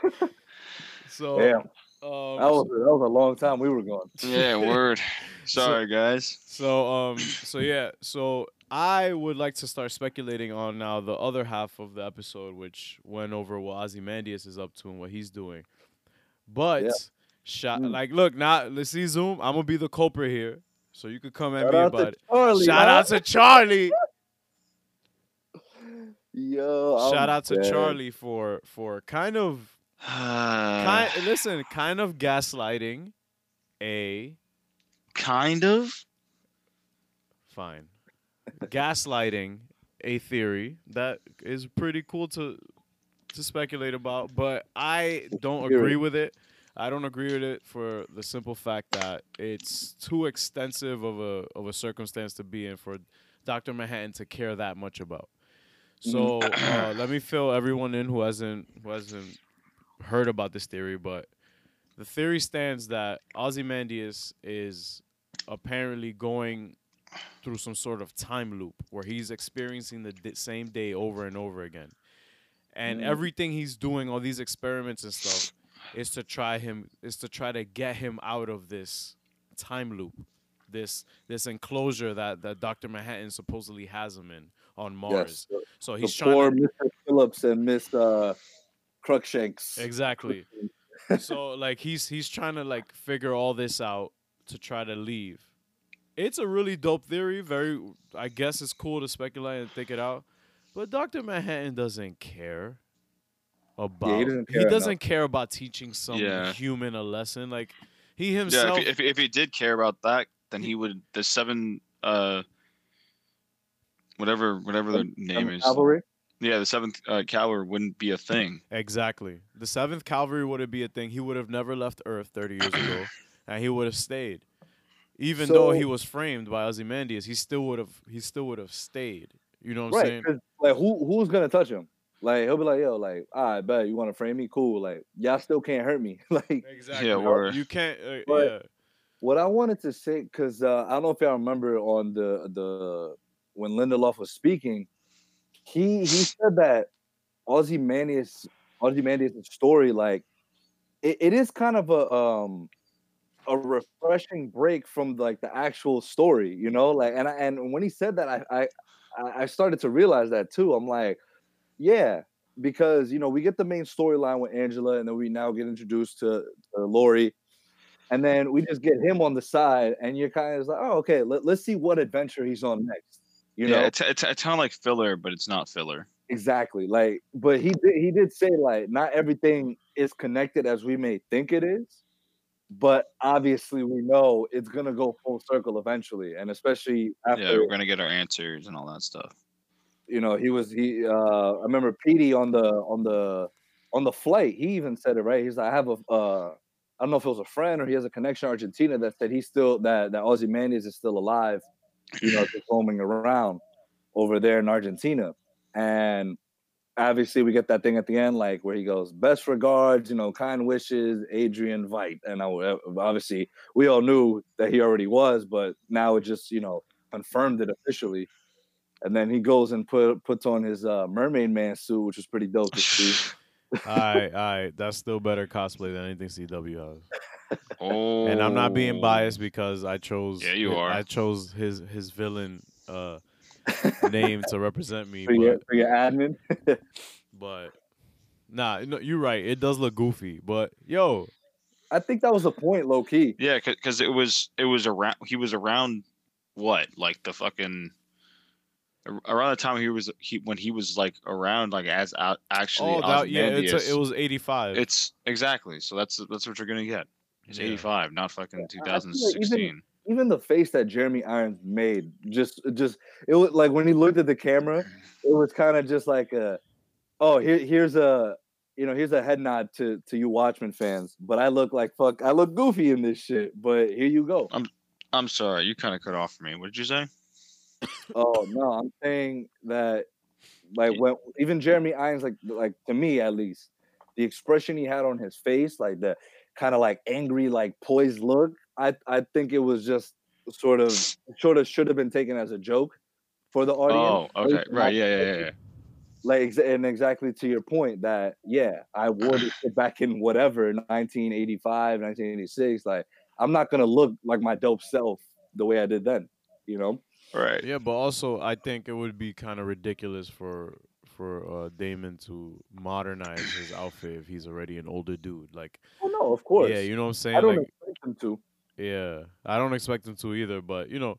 [laughs] So damn, um, that was that was a long time we were gone. [laughs] yeah. Word. [laughs] Sorry, guys. So um so yeah, so I would like to start speculating on now the other half of the episode, which went over what Ozymandias is up to and what he's doing. But Yeah. shot Mm. like look now let's see Zoom. I'm gonna be the culprit here. So you could come at Shout me out about it. Charlie. Shout huh? out to Charlie. [laughs] Yo. I'm Shout out to dead. Charlie for for kind of kind [sighs] listen, kind of gaslighting a kind of. fine. Gaslighting a theory that is pretty cool to to speculate about, but I don't agree with it. I don't agree with it for the simple fact that it's too extensive of a of a circumstance to be in for Dr. Manhattan to care that much about. So uh, let me fill everyone in who hasn't who hasn't heard about this theory, but the theory stands that Ozymandias is apparently going through some sort of time loop where he's experiencing the di- same day over and over again. And Mm. everything he's doing, all these experiments and stuff, is to try him is to try to get him out of this time loop, this this enclosure that that Doctor Manhattan supposedly has him in on Mars. Yes. So The he's trying poor to Mr. Phillips and Miss uh, Crookshanks. exactly. so like he's he's trying to like figure all this out to try to leave. It's a really dope theory. Very, I guess it's cool to speculate and think it out. But Doctor Manhattan doesn't care about. he doesn't doesn't, care care, about teaching some Yeah. human a lesson. Like he Yeah, himself. if, he- if, if he did care about that, then he would the seven uh whatever whatever the name is. Kavalry. Yeah, the seventh uh, Kavalry wouldn't be a thing. Exactly. The Seventh Kavalry wouldn't be a thing. He would have never left Earth 30 years ago, [coughs] and he would have stayed. Even though he was framed by Ozymandias, he still would have. He still would have stayed. You know what I'm saying? Right. saying? 'cause, Like who who's gonna touch him? Like he'll be like, yo, like, I bet you want to frame me, cool. Like y'all still can't hurt me. [laughs] like Exactly. Yeah, word. You can't. Uh, But- yeah. what I wanted to say, because uh, I don't know if y'all remember on the the when Lindelof was speaking, he he said that Ozymandias Ozymandias' story, like it, it is kind of a um a refreshing break from like the actual story, you know, like and I, and when he said that, I I I started to realize that too. I'm like, yeah, because you know we get the main storyline with Angela, and then we now get introduced to, to Laurie, and then we just get him on the side, and you're kind of like, oh, okay, let, let's see what adventure he's on next. You yeah, know, it's, it's it's kind of like filler, but it's not filler. exactly. Like, but he did he did say like not everything is connected as we may think it is, but obviously we know it's gonna go full circle eventually, and especially after Yeah, we're gonna get our answers and all that stuff. you know, he was he uh I remember Petey on the on the on the flight, he even said it right. He's like, I have a uh I don't know if it was a friend or he has a connection to Argentina that said he's still that that Ozymandias is still alive, you know, just roaming around over there in Argentina. And obviously we get that thing at the end, like where he goes, best regards, you know, kind wishes, Adrian Veidt. And I, obviously we all knew that he already was, but now it just, you know, confirmed it officially. And then he goes and put puts on his uh, mermaid man suit, which was pretty dope to see. [laughs] all right, all right. That's still better cosplay than anything CW has. Oh, And I'm not being biased because I chose. Yeah, you are. I chose his his villain uh, [laughs] name to represent me. for, your, But for your admin. [laughs] but nah, no, you're right. It does look goofy, but yo, I think that was the point, low key. Yeah, because it was it was around. He was around what like the fucking ar- around the time he was he when he was like around like as out actually. oh that, yeah, it's a, it was 85. It's exactly so. That's that's what you're gonna get. It's Yeah. 85, not fucking I- I like even- 2016. Even the face that Jeremy Irons made, just just it was like when he looked at the camera, it was kind of just like a, oh here here's a you know here's a head nod to to you Watchmen fans, but I look like fuck I look goofy in this shit, but here you go. i'm I'm sorry, you kind of cut off for me. What did you say? Oh no, I'm saying that like when even Jeremy Irons, like like to me at least, the expression he had on his face, like the kind of like angry, like poised look, I I think it was just sort of sort of should have been taken as a joke for the audience. Oh, okay, right, yeah, yeah, yeah. yeah. Like and exactly to your point that yeah, I wore this back in whatever 1985, 1986. Like I'm not gonna look like my dope self the way I did then, you know. Right. yeah, but also I think it would be kind of ridiculous for for uh, Damon to modernize his outfit if he's already an older dude. Like, Oh no, of course. yeah, you know what I'm saying? I don't like, expect him to. Yeah, I don't expect him to either, but you know,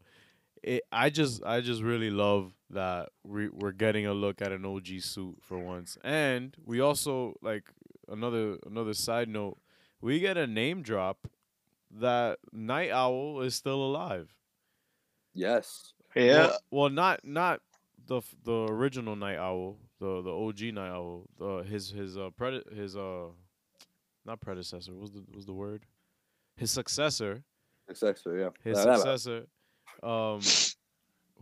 it, I just I just really love that we, we're getting a look at an OG suit for once, and we also like another another side note, we get a name drop that Nite Owl is still alive. Yes. Yeah. Well, well, not not the the original Nite Owl, the the OG Nite Owl, the his his uh predi- his uh not predecessor. What was the was the word? His successor Successor, yeah. his that- successor, um,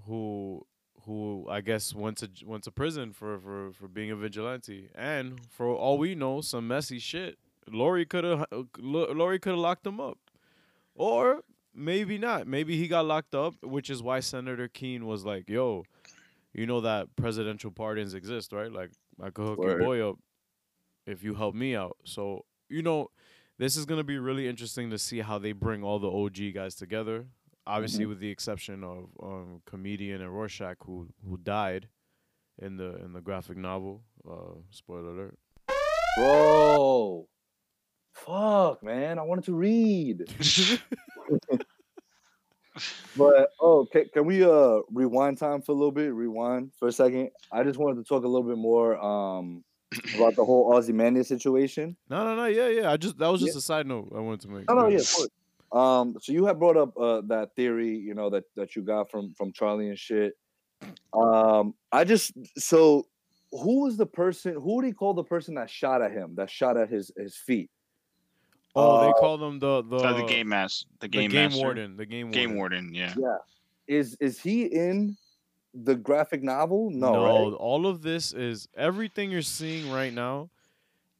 who who I guess went to went to prison for for for being a vigilante, and for all we know, some messy shit Laurie could have Laurie could have locked him up, or maybe not. Maybe he got locked up, which is why Senator Keene was like, "Yo, you know that presidential pardons exist, right? Like I could hook your boy up if you help me out." So you know, this is gonna be really interesting to see how they bring all the OG guys together. Obviously, with the exception of um, comedian and Rorschach, who who died in the in the graphic novel. Uh, spoiler alert. Bro. Fuck, man. I wanted to read. [laughs] [laughs] [laughs] But oh, can, can we uh rewind time for a little bit? Rewind for a second. I just wanted to talk a little bit more um about the whole Ozymandias situation. No, no, no. Yeah, yeah. I just that was Yeah. just a side note I wanted to make. Oh no, yeah, of course. Um, so you had brought up uh that theory, you know, that that you got from from Charlie and shit. Um, I just so who was the person? Who would he call the person that shot at him? That shot at his his feet? Oh, they Uh, call them the the, Uh, the game master, the game, the game, game master. warden. The game game warden. warden. Yeah. Yeah. Is is he in the graphic novel? No, no, right? all of this is everything you're seeing right now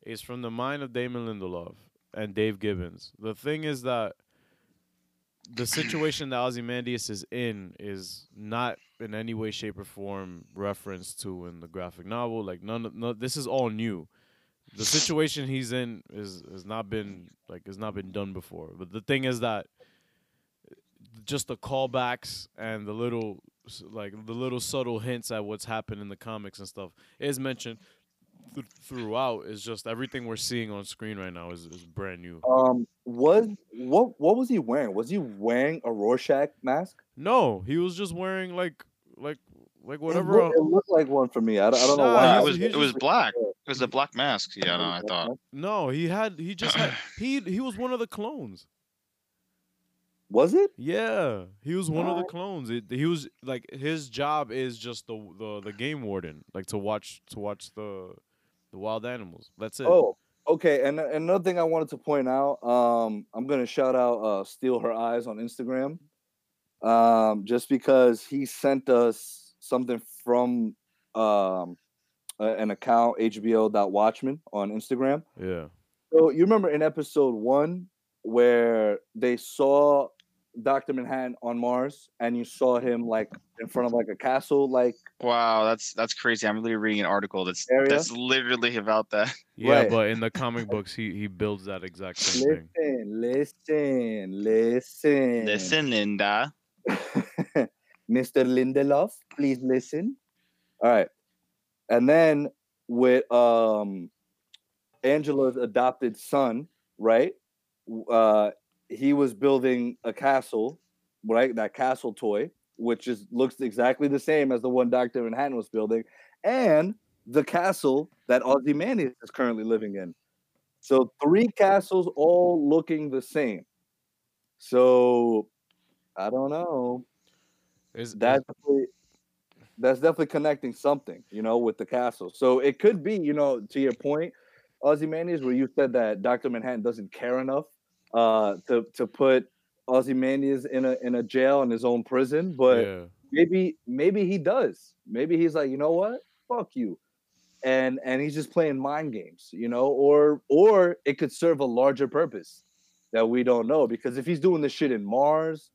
is from the mind of Damon Lindelof and Dave Gibbons. The thing is that the [clears throat] situation that Ozymandias is in is not in any way, shape, or form referenced to in the graphic novel. Like none, of, no, this is all new. The situation he's in is has not been like has not been done before. But the thing is that just the callbacks and the little like the little subtle hints at what's happened in the comics and stuff is mentioned th- throughout. Is just everything we're seeing on screen right now is, is brand new. Um, was what what was he wearing? Was he wearing a Rorschach mask? No, he was just wearing like like like It, whatever. loo- uh, it looked like one for me. I don't, I don't know why. It was it was black. It was the black mask. Yeah, no, I thought. no, he had he just had [clears throat] he he was one of the clones. Was it? Yeah, he was one of the clones. It, he was like his job is just the the the game warden, like to watch to watch the the wild animals. That's it. Oh, okay. And and another thing I wanted to point out, um, I'm gonna shout out uh Steal Her Eyes on Instagram. Um, just because he sent us something from um a- an account HBO.Watchmen on Instagram. Yeah. So you remember in episode one where they saw Dr. Manhattan on Mars and you saw him like in front of like a castle, like Wow, that's that's crazy. I'm literally reading an article that's Area? that's literally about that. [laughs] Yeah, Right. but in the comic books, he he builds that exact same thing. listen, listen, listen. Listen, Linda. [laughs] Mr. Lindelof, please listen. All right. And then with um Angela's adopted son, right? Uh he was building a castle, right? That castle toy, which is looks exactly the same as the one Dr. Manhattan was building, and the castle that Ozymandias is currently living in. So three castles all looking the same. So I don't know Is that's definitely, that's definitely connecting something, you know, with the castle. So it could be, you know, to your point, Ozymandias, where you said that Doctor Manhattan doesn't care enough uh, to to put Ozymandias in a in a jail in his own prison, but yeah. maybe maybe he does. Maybe he's like, you know what, fuck you, and and he's just playing mind games, you know, or or it could serve a larger purpose that we don't know because if he's doing this shit in Mars,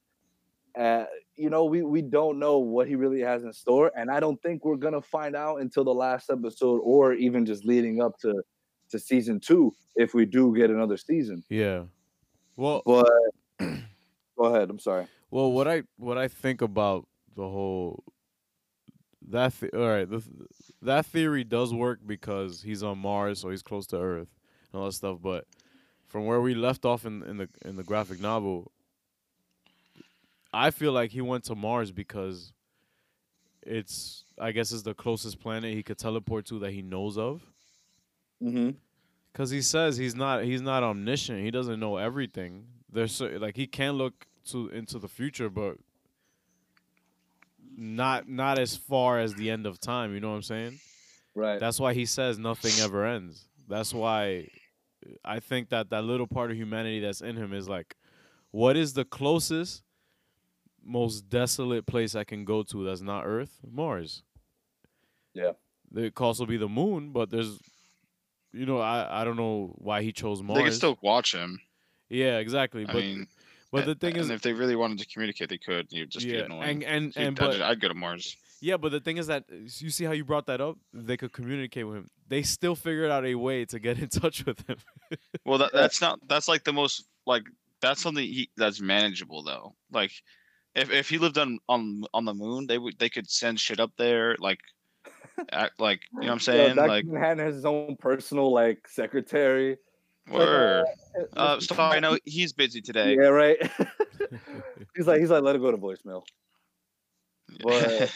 uh, you know, we we don't know what he really has in store, and I don't think we're gonna find out until the last episode, or even just leading up to to season two, if we do get another season. Yeah. Well, But [clears throat] go ahead. I'm sorry. well, what I what I think about the whole that th- all right, the, that theory does work because he's on Mars, so he's close to Earth and all that stuff. But from where we left off in in the in the graphic novel, I feel like he went to Mars because it's I guess is the closest planet he could teleport to that he knows of. Mm-hmm. Cause he says he's not he's not omniscient. He doesn't know everything. There's cer- like he can look to into the future, but not not as far as the end of time. You know what I'm saying? Right. That's why he says nothing ever ends. That's why I think that that little part of humanity that's in him is like, what is the closest, most desolate place I can go to that's not Earth? Mars. Yeah. It could also be the moon, but there's you know, I I don't know why he chose Mars. They could still watch him. yeah, exactly. I But mean, but the a- thing is, and if they really wanted to communicate, they could. You'd just yeah, get annoying. and and So and I'd, but I'd go to Mars. yeah, but the thing is that you see how you brought that up. They could communicate with him. They still figured out a way to get [laughs] in touch with him. Well, that, that's not. That's like the most like that's something he, that's manageable though. Like, if if he lived on on on the moon, they would they could send shit up there. Like, act, like you know what I'm [laughs] saying? Dr. like, Manhattan has his own personal like secretary. word. Uh, Mr. so I know he's busy today. Yeah, right. [laughs] [laughs] he's like he's like let it go to voicemail. But-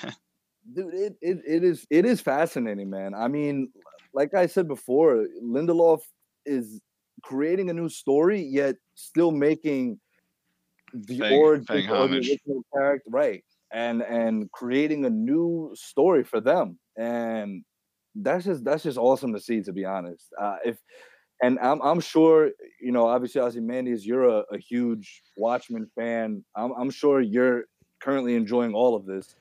dude it, it it is it is fascinating man i mean like i said before lindelof is creating a new story yet still making the Paying- origin paying of the original character right and and creating a new story for them and that's just that's just awesome to see to be honest. Uh if and i'm i'm sure you know obviously ozymandias you're a, a huge watchmen fan. I'm i'm sure you're currently enjoying all of this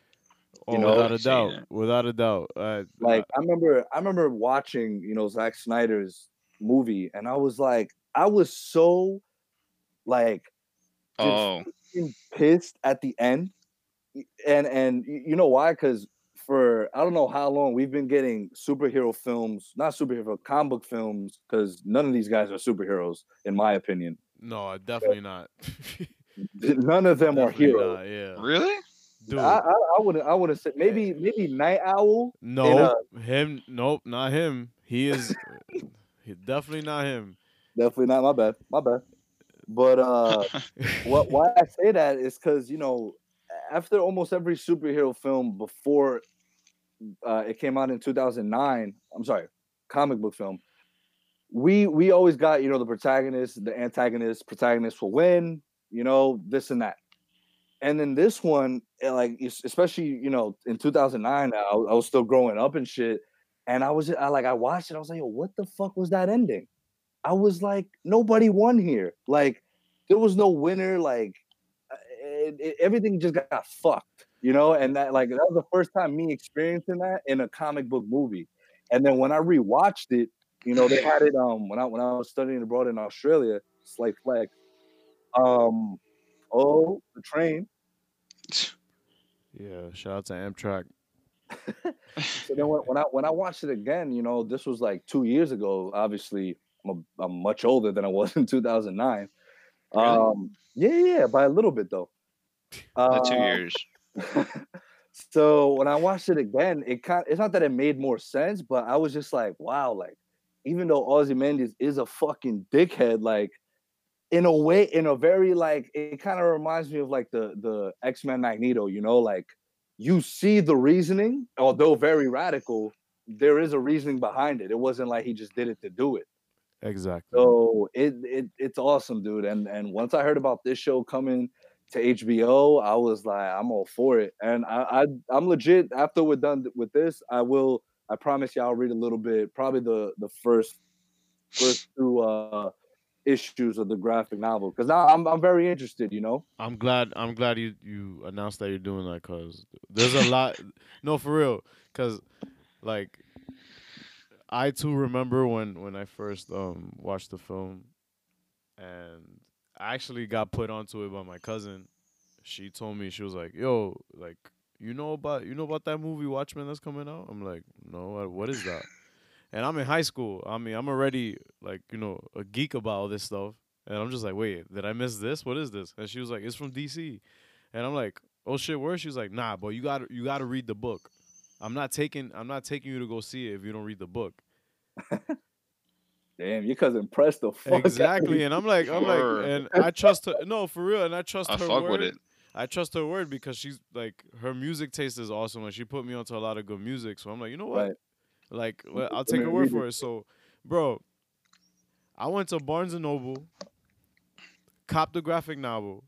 oh, You know, without a I've seen doubt, without a doubt. Uh, like I remember I remember watching, you know, Zack Snyder's movie and I was like I was so like just oh, pissed at the end. And and you know why? Cuz for I don't know how long we've been getting superhero films, not superhero comic book films cuz none of these guys are superheroes in my opinion. no, definitely not. None of them are heroes. not, yeah, really? dude. I, I, I would I would have said maybe maybe Nite Owl. Uh, no, him. Nope, not him. He is. [laughs] he, definitely not him. Definitely not my bad. My bad. But uh [laughs] what why I say that is because you know after almost every superhero film before uh, it came out in 2009 i'm sorry comic book film we we always got you know the protagonist the antagonist protagonist will win you know this and that. And then this one like es- especially you know in 2009 I, I was still growing up and shit and i was I, like i watched it i was like Yo, what the fuck was that ending i was like nobody won here. Like there was no winner like uh, it, it- everything just got fucked you know and that like that was the first time me experiencing that in a comic book movie. And then when i rewatched it you know they had it um when i when i was studying abroad in australia slight flex um oh the train. Yeah, shout out to Amtrak. [laughs] so then when, when i when i watched it again you know this was like two years ago obviously i'm, a, I'm much older than i was [laughs] in 2009 Really? um yeah yeah by a little bit though The two Uh, years. [laughs] so when I watched it again, it kind it's not that it made more sense, but I was just like, wow, like even though Ozymandias is a fucking dickhead, like in a way, in a very like it kind of reminds me of like the the X-Men Magneto, you know, like you see the reasoning, although very radical, there is a reasoning behind it. It wasn't like he just did it to do it. Exactly. So it, it it's awesome, dude. And and once I heard about this show coming to HBO, I was like, I'm all for it. And I, I I'm legit. After we're done with this, I will. I promise you, I'll read a little bit. Probably the the first first two uh issues of the graphic novel because now I'm I'm very interested. You know. I'm glad. I'm glad you you announced that you're doing that because there's a lot. no, for real. Because like I too remember when when I first um watched the film, and I actually got put onto it by my cousin. She told me she was like, "Yo, like you know about you know about that movie Watchmen that's coming out?" I'm like, "No, what- is that?" [laughs] And I'm in high school. I mean, I'm already like you know a geek about all this stuff. And I'm just like, wait, did I miss this? What is this? And she was like, it's from DC. And I'm like, oh shit, where? She was like, nah, but you got to you got to read the book. I'm not taking I'm not taking you to go see it if you don't read the book. [laughs] Damn, your cousin pressed the fuck. exactly. you. And I'm like, I'm Sure. like, and [laughs] I trust her. No, for real. And I trust I her fuck word. with it. I trust her word because she's like her music taste is awesome and she put me onto a lot of good music. So I'm like, you know what? Right. Like, well, I'll take her word for it. So, bro, I went to Barnes and Noble, copped the graphic novel,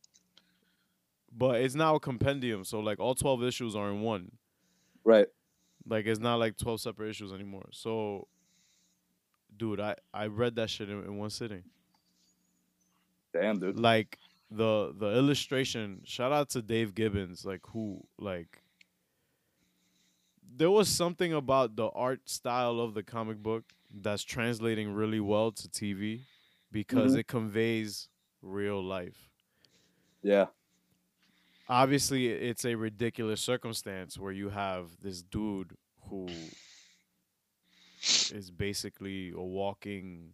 but it's now a compendium. So like all twelve issues are in one. Right. Like it's not like twelve separate issues anymore. So, dude, I I read that shit in, in one sitting. Damn, dude. Like the the illustration. Shout out to Dave Gibbons, like who like there was something about the art style of the comic book that's translating really well to TV because Mhm. it conveys real life. Yeah. Obviously, it's a ridiculous circumstance where you have this dude who is basically a walking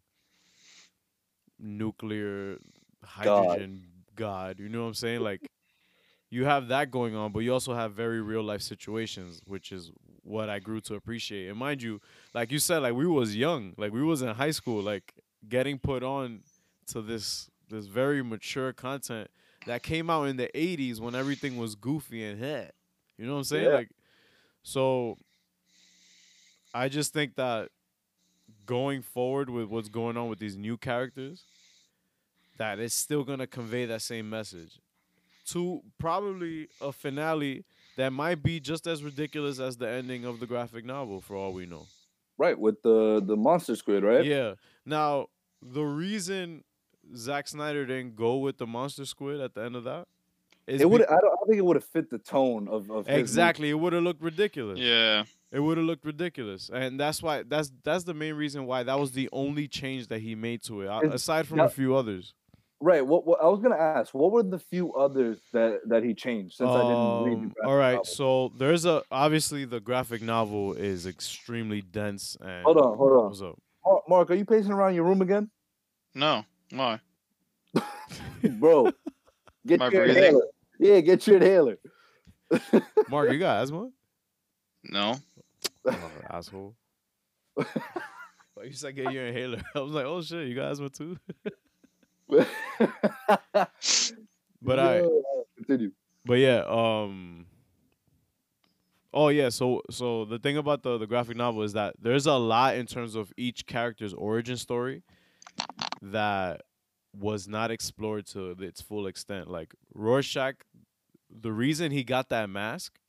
nuclear hydrogen god. You know what I'm saying? Like you have that going on, but you also have very real life situations, which is what I grew to appreciate. And mind you, like you said, like we was young, like we was in high school, like getting put on to this this very mature content that came out in the 80s when everything was goofy and heh. You know what I'm saying? Yeah. Like so I just think that going forward with what's going on with these new characters that it's still going to convey that same message to probably a finale that might be just as ridiculous as the ending of the graphic novel for all we know. Right with the the monster squid, right? Yeah. Now, the reason Zack Snyder didn't go with the monster squid at the end of that is It would. be- I don't. I don't think it would have fit the tone of of his exactly it would have looked ridiculous. Yeah. It would have looked ridiculous, and that's why that's that's the main reason why that was the only change that he made to it, It's- aside from yeah. a few others. Right. What, what I was gonna ask, what were the few others that that he changed since I didn't read the Um, graphic all right, novel? so there's a obviously the graphic novel is extremely dense and Hold on, hold on. What's up? Mark, Mark, are you pacing around your room again, No. Why? [laughs] bro? Get Am I your breathing? inhaler. Yeah, get your inhaler. [laughs] Mark, you got asthma? No. Oh, asshole. [laughs] Oh, you said get your inhaler. I was like, oh shit, you got asthma too? But I Yo, continue. But yeah, um Oh yeah, so so the thing about the the graphic novel is that there's a lot in terms of each character's origin story that was not explored to its full extent. Like Rorschach, the reason he got that mask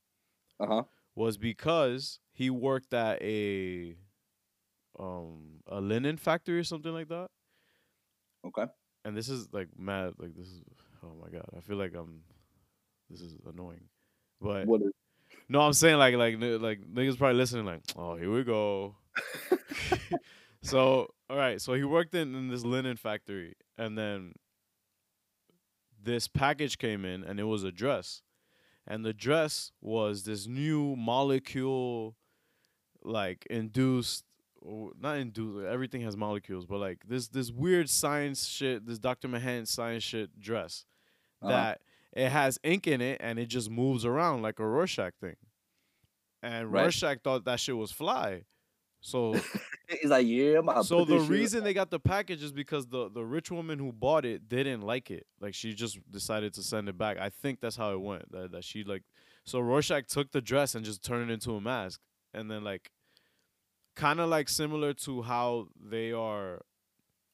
Uh huh. was because he worked at a um a linen factory or something like that. Okay. And this is like mad like this is oh my god, I feel like I'm this is annoying. But What is? no, I'm saying like like like niggas probably listening like, oh here we go. [laughs] [laughs] so all right, so he worked in, in this linen factory, and then this package came in, and it was a dress, and the dress was this new molecule, like induced, not induced. Everything has molecules, but like this this weird science shit, this Dr. Mahan science shit dress Uh-huh. that it has ink in it and it just moves around like a Rorschach thing. And Right. Rorschach thought that shit was fly. So [laughs] He's like, yeah, I'm. so the reason they got the package is because the the rich woman who bought it didn't like it. Like she just decided to send it back. I think that's how it went. That that she like so Rorschach took the dress and just turned it into a mask. And then like kind of like similar to how they are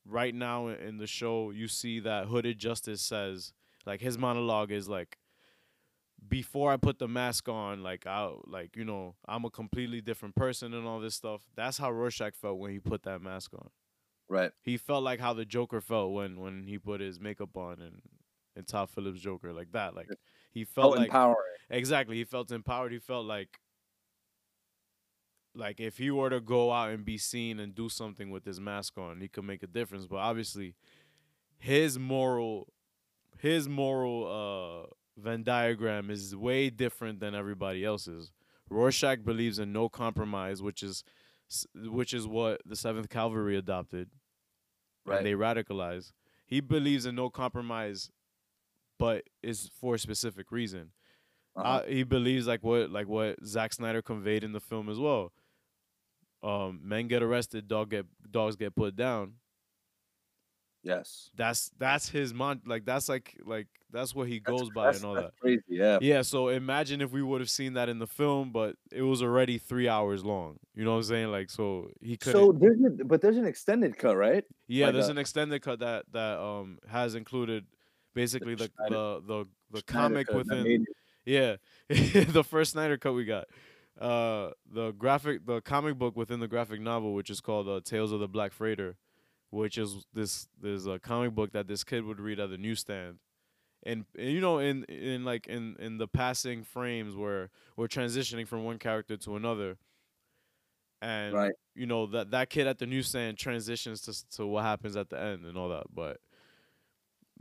right now in- in the show, you see that Hooded Justice says like his monologue is like before I put the mask on, like I like you know I'm a completely different person and all this stuff. That's how Rorschach felt when he put that mask on. Right. He felt like how the Joker felt when when he put his makeup on and and Todd Phillips Joker like that. Like he felt like empowering. exactly he felt empowered. He felt like like if he were to go out and be seen and do something with his mask on, he could make a difference. But obviously, his moral his moral uh Venn diagram is way different than everybody else's. Rorschach believes in no compromise, which is which is what the Seventh Kavalry adopted, Right. and they radicalized. He believes in no compromise, but is for a specific reason. Uh-huh. Uh, he believes like what like what Zack Snyder conveyed in the film as well. Um, men get arrested, dog get dogs get put down. Yes. That's that's his mon like that's like like that's what he That's- goes by and all that's that. Crazy. Yeah. Yeah, so imagine if we would have seen that in the film, but it was already three hours long. You know what I'm saying? Like, so he couldn't. So there's a, but there's an extended cut, right? yeah, like there's a- an extended cut that that um has included basically the Snyder- the the, the comic within. Yeah, [laughs] the first Snyder cut we got. Uh, the graphic, the comic book within the graphic novel, which is called uh, Tales of the Black Freighter, which is this this a comic book that this kid would read at the newsstand. and, and you know in in like in in the passing frames where we're transitioning from one character to another and Right. you know that that kid at the newsstand transitions to to what happens at the end and all that but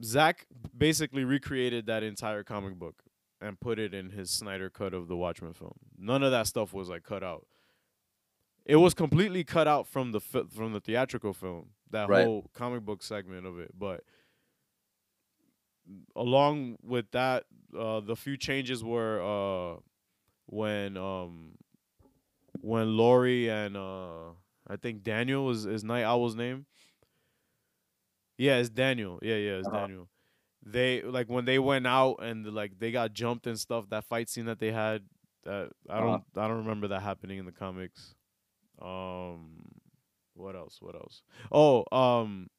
Zack basically recreated that entire comic book and put it in his Snyder cut of the Watchmen film. None of that stuff was like cut out. It was completely cut out from the fi- from the theatrical film. That Right. whole comic book segment of it, but along with that, uh, the few changes were uh, when um, when Laurie and uh, I think Daniel is is Nite Owl's name. Yeah, it's Daniel. Yeah, yeah, it's Uh-huh. Daniel. They like when they went out and like they got jumped and stuff. That fight scene that they had, that I Uh-huh. don't I don't remember that happening in the comics. Um, what else? What else? Oh, um,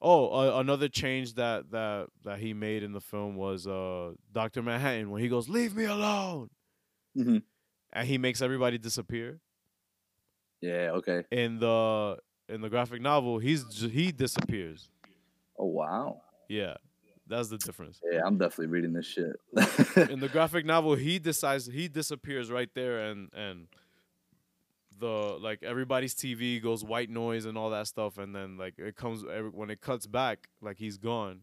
oh, uh, another change that that that he made in the film was uh Doctor Manhattan when he goes, "Leave me alone," Mhm. and he makes everybody disappear. Yeah. Okay. In the in the graphic novel, he's he disappears. Oh wow. Yeah, that's the difference. Yeah, I'm definitely reading this shit. in the graphic novel he decides he disappears right there and and the like everybody's tv goes white noise and all that stuff and then like it comes every, when it cuts back like he's gone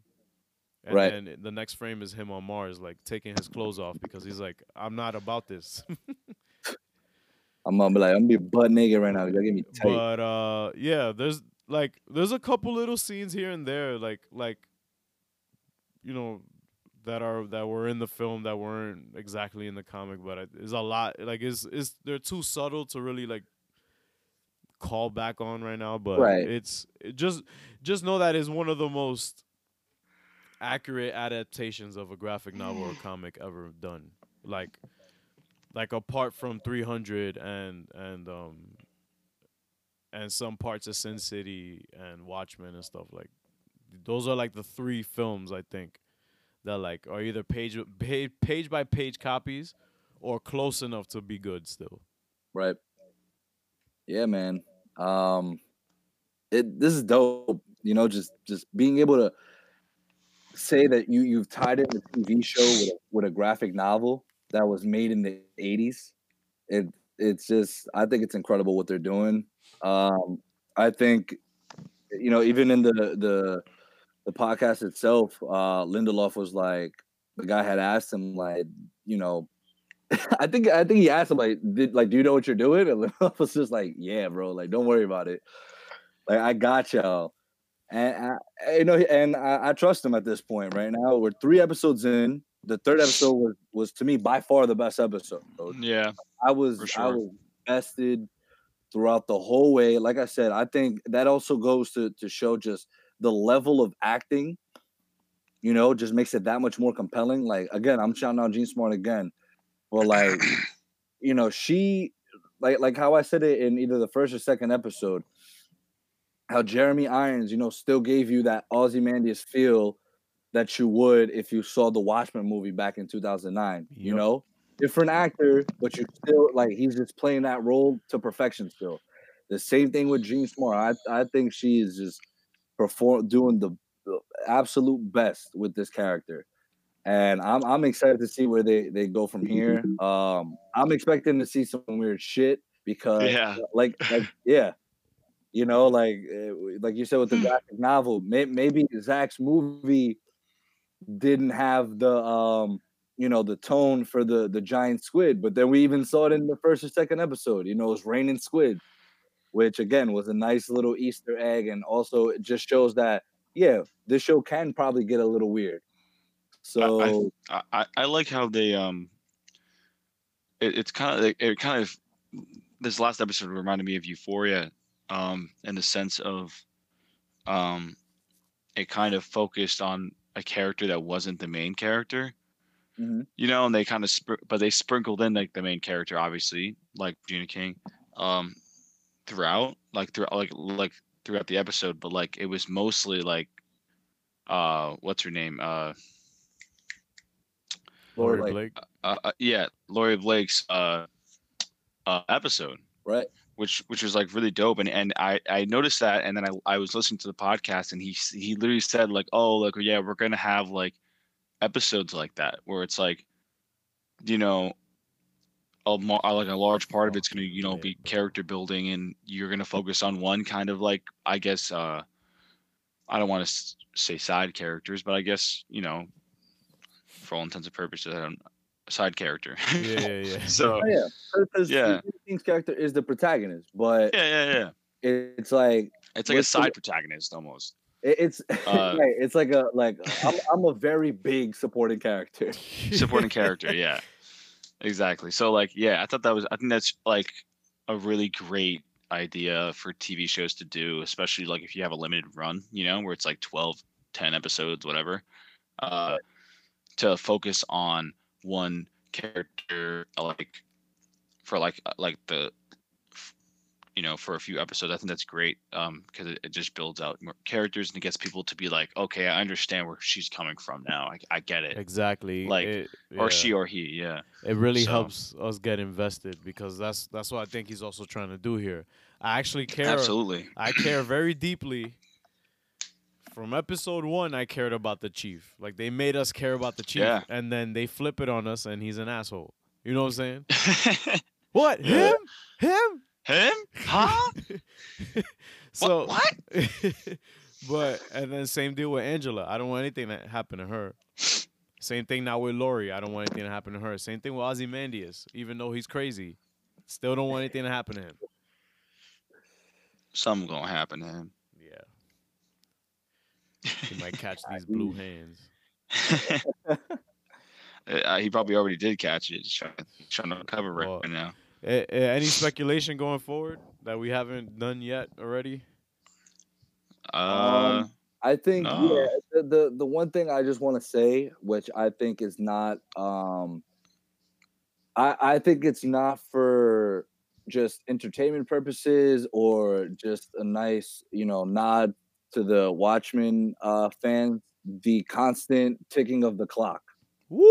and Right. then the next frame is him on mars like taking his clothes off because he's like i'm not about this [laughs] I'm gonna be like, I'm gonna be butt naked right now. Y'all get me tight. but uh yeah there's like there's a couple little scenes here and there like like you know that are that were in the film that weren't exactly in the comic but it's a lot like is it's they're too subtle to really like call back on right now but Right. it's it just just know that is one of the most accurate adaptations of a graphic novel or comic ever done like like apart from 300 and and um and some parts of Sin City and Watchmen and stuff like those are like the three films I think that like are either page page, page by page copies or close enough to be good still. Right. Yeah, man. Um it this is dope. You know, just just being able to say that you you've tied in the TV show with a, with a graphic novel that was made in the 80s. It it's just I think it's incredible what they're doing. Um I think you know, even in the the the podcast itself, uh Lindelof was like the guy had asked him like, you know, [laughs] I think I think he asked him like, did like, do you know what you're doing? And Lindelof [laughs] was just like, yeah, bro, like, don't worry about it. Like, I got y'all. And I, you know, and I, I trust him at this point. Right now, we're three episodes in. The third episode was was to me by far the best episode. Yeah. I was For I was invested throughout the whole way. Like I said, I think that also goes to to show just the level of acting. You know, just makes it that much more compelling. Like again, I'm shouting out Jean Smart again, but like, [clears throat] you know, she like like how I said it in either the first or second episode. How Jeremy Irons, you know, still gave you that Ozymandias feel that you would if you saw the Watchmen movie back in 2009. You know, different actor, but you still like he's just playing that role to perfection still. The same thing with Jean Smart. I I think she is just perform doing the, the absolute best with this character. And I'm I'm excited to see where they, they go from here. Um I'm expecting to see some weird shit because Yeah. like like yeah. You know, like uh, like you said with the graphic novel, may, maybe Zack's movie didn't have the um you know the tone for the the giant squid but then we even saw it in the first or second episode you know it was raining squid which again was a nice little easter egg and also it just shows that yeah this show can probably get a little weird so I, I, I like how they um it, it's kind of it kind of this last episode reminded me of euphoria um in the sense of um it kind of focused on a character that wasn't the main character Mhm. you know and they kind of spr- but they sprinkled in like the main character obviously like Gina King um throughout like throughout like like throughout the episode but like it was mostly like uh what's her name? Uh Laurie like, Blake. uh, uh, yeah, Laurie Blake's uh, uh, episode, right. Which which was like really dope, and and I I noticed that, and then I I was listening to the podcast, and he he literally said like, oh like yeah, we're gonna have like episodes like that where it's like, you know, a uh, like a large part of it's gonna you know be character building, and you're gonna focus on one kind of like I guess uh, I don't want to say side characters, but I guess you know, for all intents and purposes, I don't side character. Yeah, yeah, [laughs] yeah. so Oh, yeah, because Yeah. King's character is the protagonist, but yeah, yeah, yeah. it's like It's like a What's the- side protagonist almost. it- it's [laughs] Uh, right, it's like a like I'm, I'm a very big supporting character. supporting [laughs] character yeah exactly. So like yeah i thought that was i think that's like a really great idea for tv shows to do especially like if you have a limited run you know where it's like 12 10 episodes whatever uh to focus on one character like for like uh, like the you know for a few episodes i think that's great um because it, it just builds out more characters and it gets people to be like okay i understand where she's coming from now i, I get it Exactly. Like, it, or she or he yeah It really So- helps us get invested because that's that's what I think he's also trying to do here. I actually care. absolutely I care very deeply. From episode one, I cared about the chief. Like they made us care about the chief, Yeah. and then they flip it on us, and he's an asshole. You know what I'm saying? [laughs] What Yeah. him? Him? Him huh [laughs] so what [laughs] but and then same deal with Angela. I don't want anything to happen to her. Same thing now with Laurie. I don't want anything to happen to her. Same thing with Ozymandias. Even though he's crazy, still don't want anything to happen to him. something gonna happen to him Yeah. He might catch these blue [laughs] hands. Uh, he probably already did catch it. He's trying, trying to right Well, now. A- a- any speculation going forward that we haven't done yet already? Uh, Um, I think no. yeah, the, the the one thing I just want to say, which I think is not um I I think it's not for just entertainment purposes or just a nice, you know, nod to the Watchmen uh fans, the constant ticking of the clock. Woo!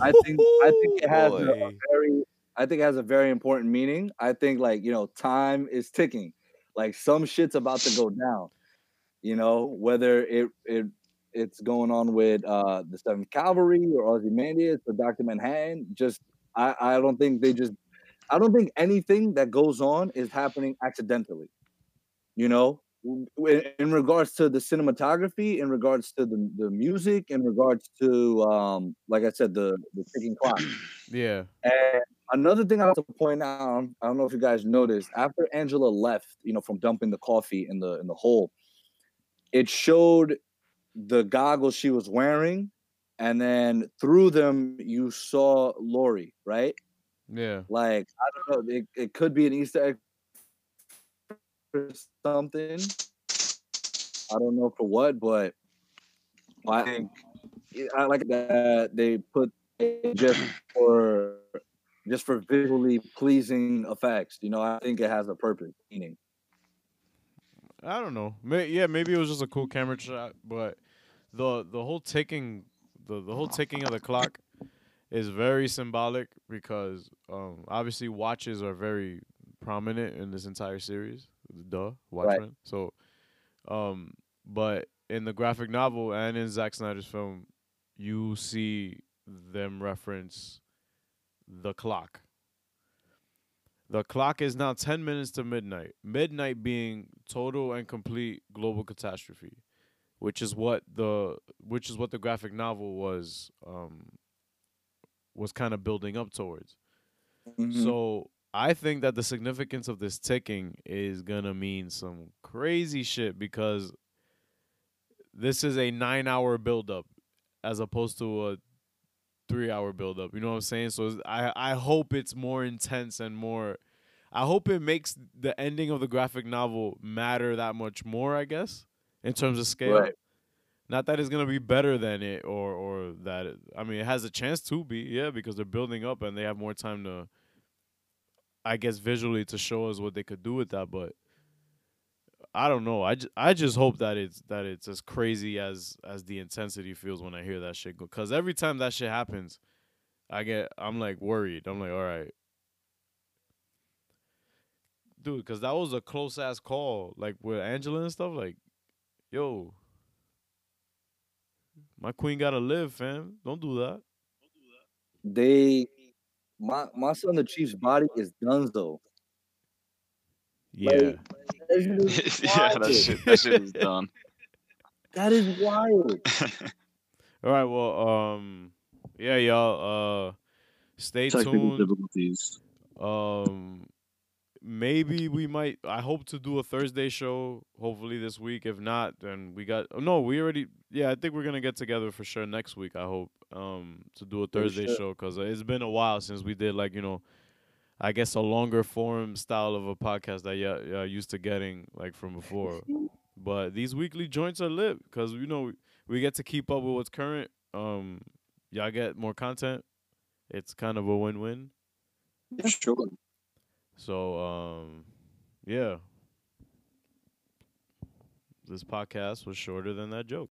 I think I think it has a, a very I think it has a very important meaning. I think like you know time is ticking, like some shit's about to go down. You know whether it it it's going on with uh the Seventh Kavalry or Ozymandias or Doctor Manhattan. Just I I don't think they just I don't think anything that goes on is happening accidentally. You know, in, in regards to the cinematography, in regards to the, the music, in regards to um, like I said, the the ticking clock. Yeah. And another thing I have to point out, I don't know if you guys noticed, after Angela left, you know, from dumping the coffee in the in the hole, it showed the goggles she was wearing, and then through them you saw Laurie, right? Yeah. Like I don't know, it, it could be an Easter egg or something. I don't know for what, but I think I like that they put just for just for visually pleasing effects. You know, I think it has a purpose, meaning. I don't know. May, yeah, maybe it was just a cool camera shot, but the the whole ticking the, the whole ticking of the clock is very symbolic because um, obviously watches are very prominent in this entire series. Duh, Watchmen. So, um, but in the graphic novel and in Zack Snyder's film, you see them reference the clock. The clock is now 10 minutes to midnight. Midnight being total and complete global catastrophe, which is what the which is what the graphic novel was um was kind of building up towards. Mm-hmm. So I think that the significance of this ticking is gonna mean some crazy shit because this is a nine hour buildup as opposed to a three hour buildup. You know what I'm saying? So I I hope it's more intense and more. I hope it makes the ending of the graphic novel matter that much more. I guess in terms of scale. Right. Not that it's gonna be better than it, or or that it, I mean it has a chance to be, yeah, because they're building up and they have more time to, I guess, visually to show us what they could do with that. But I don't know. I, ju- I just hope that it's that it's as crazy as as the intensity feels when I hear that shit go. Cause every time that shit happens, I get I'm like worried. I'm like, all right, dude, cause that was a close ass call, like with Angela and stuff. Like, yo, My queen gotta live, fam. Don't do that. They, my my son, the Chiefs' body is Dunzo. Yeah. Like, that [laughs] yeah, that shit, that shit is done. [laughs] That is wild. [laughs] All right. Well, um, yeah, y'all. Uh, stay Technical tuned. difficulties. Um, maybe we might. I hope to do a Thursday show. Hopefully this week. If not, then we got. oh, No, we already. Yeah, I think we're gonna get together for sure next week. I hope. Um, to do a Thursday sure. show because it's been a while since we did like you know. I guess a longer form style of a podcast that y'all, y'all used to getting like from before. But these weekly joints are lit because you know we, we get to keep up with what's current. Um, y'all get more content. It's kind of a win-win. Sure. So um, yeah, this podcast was shorter than that joke.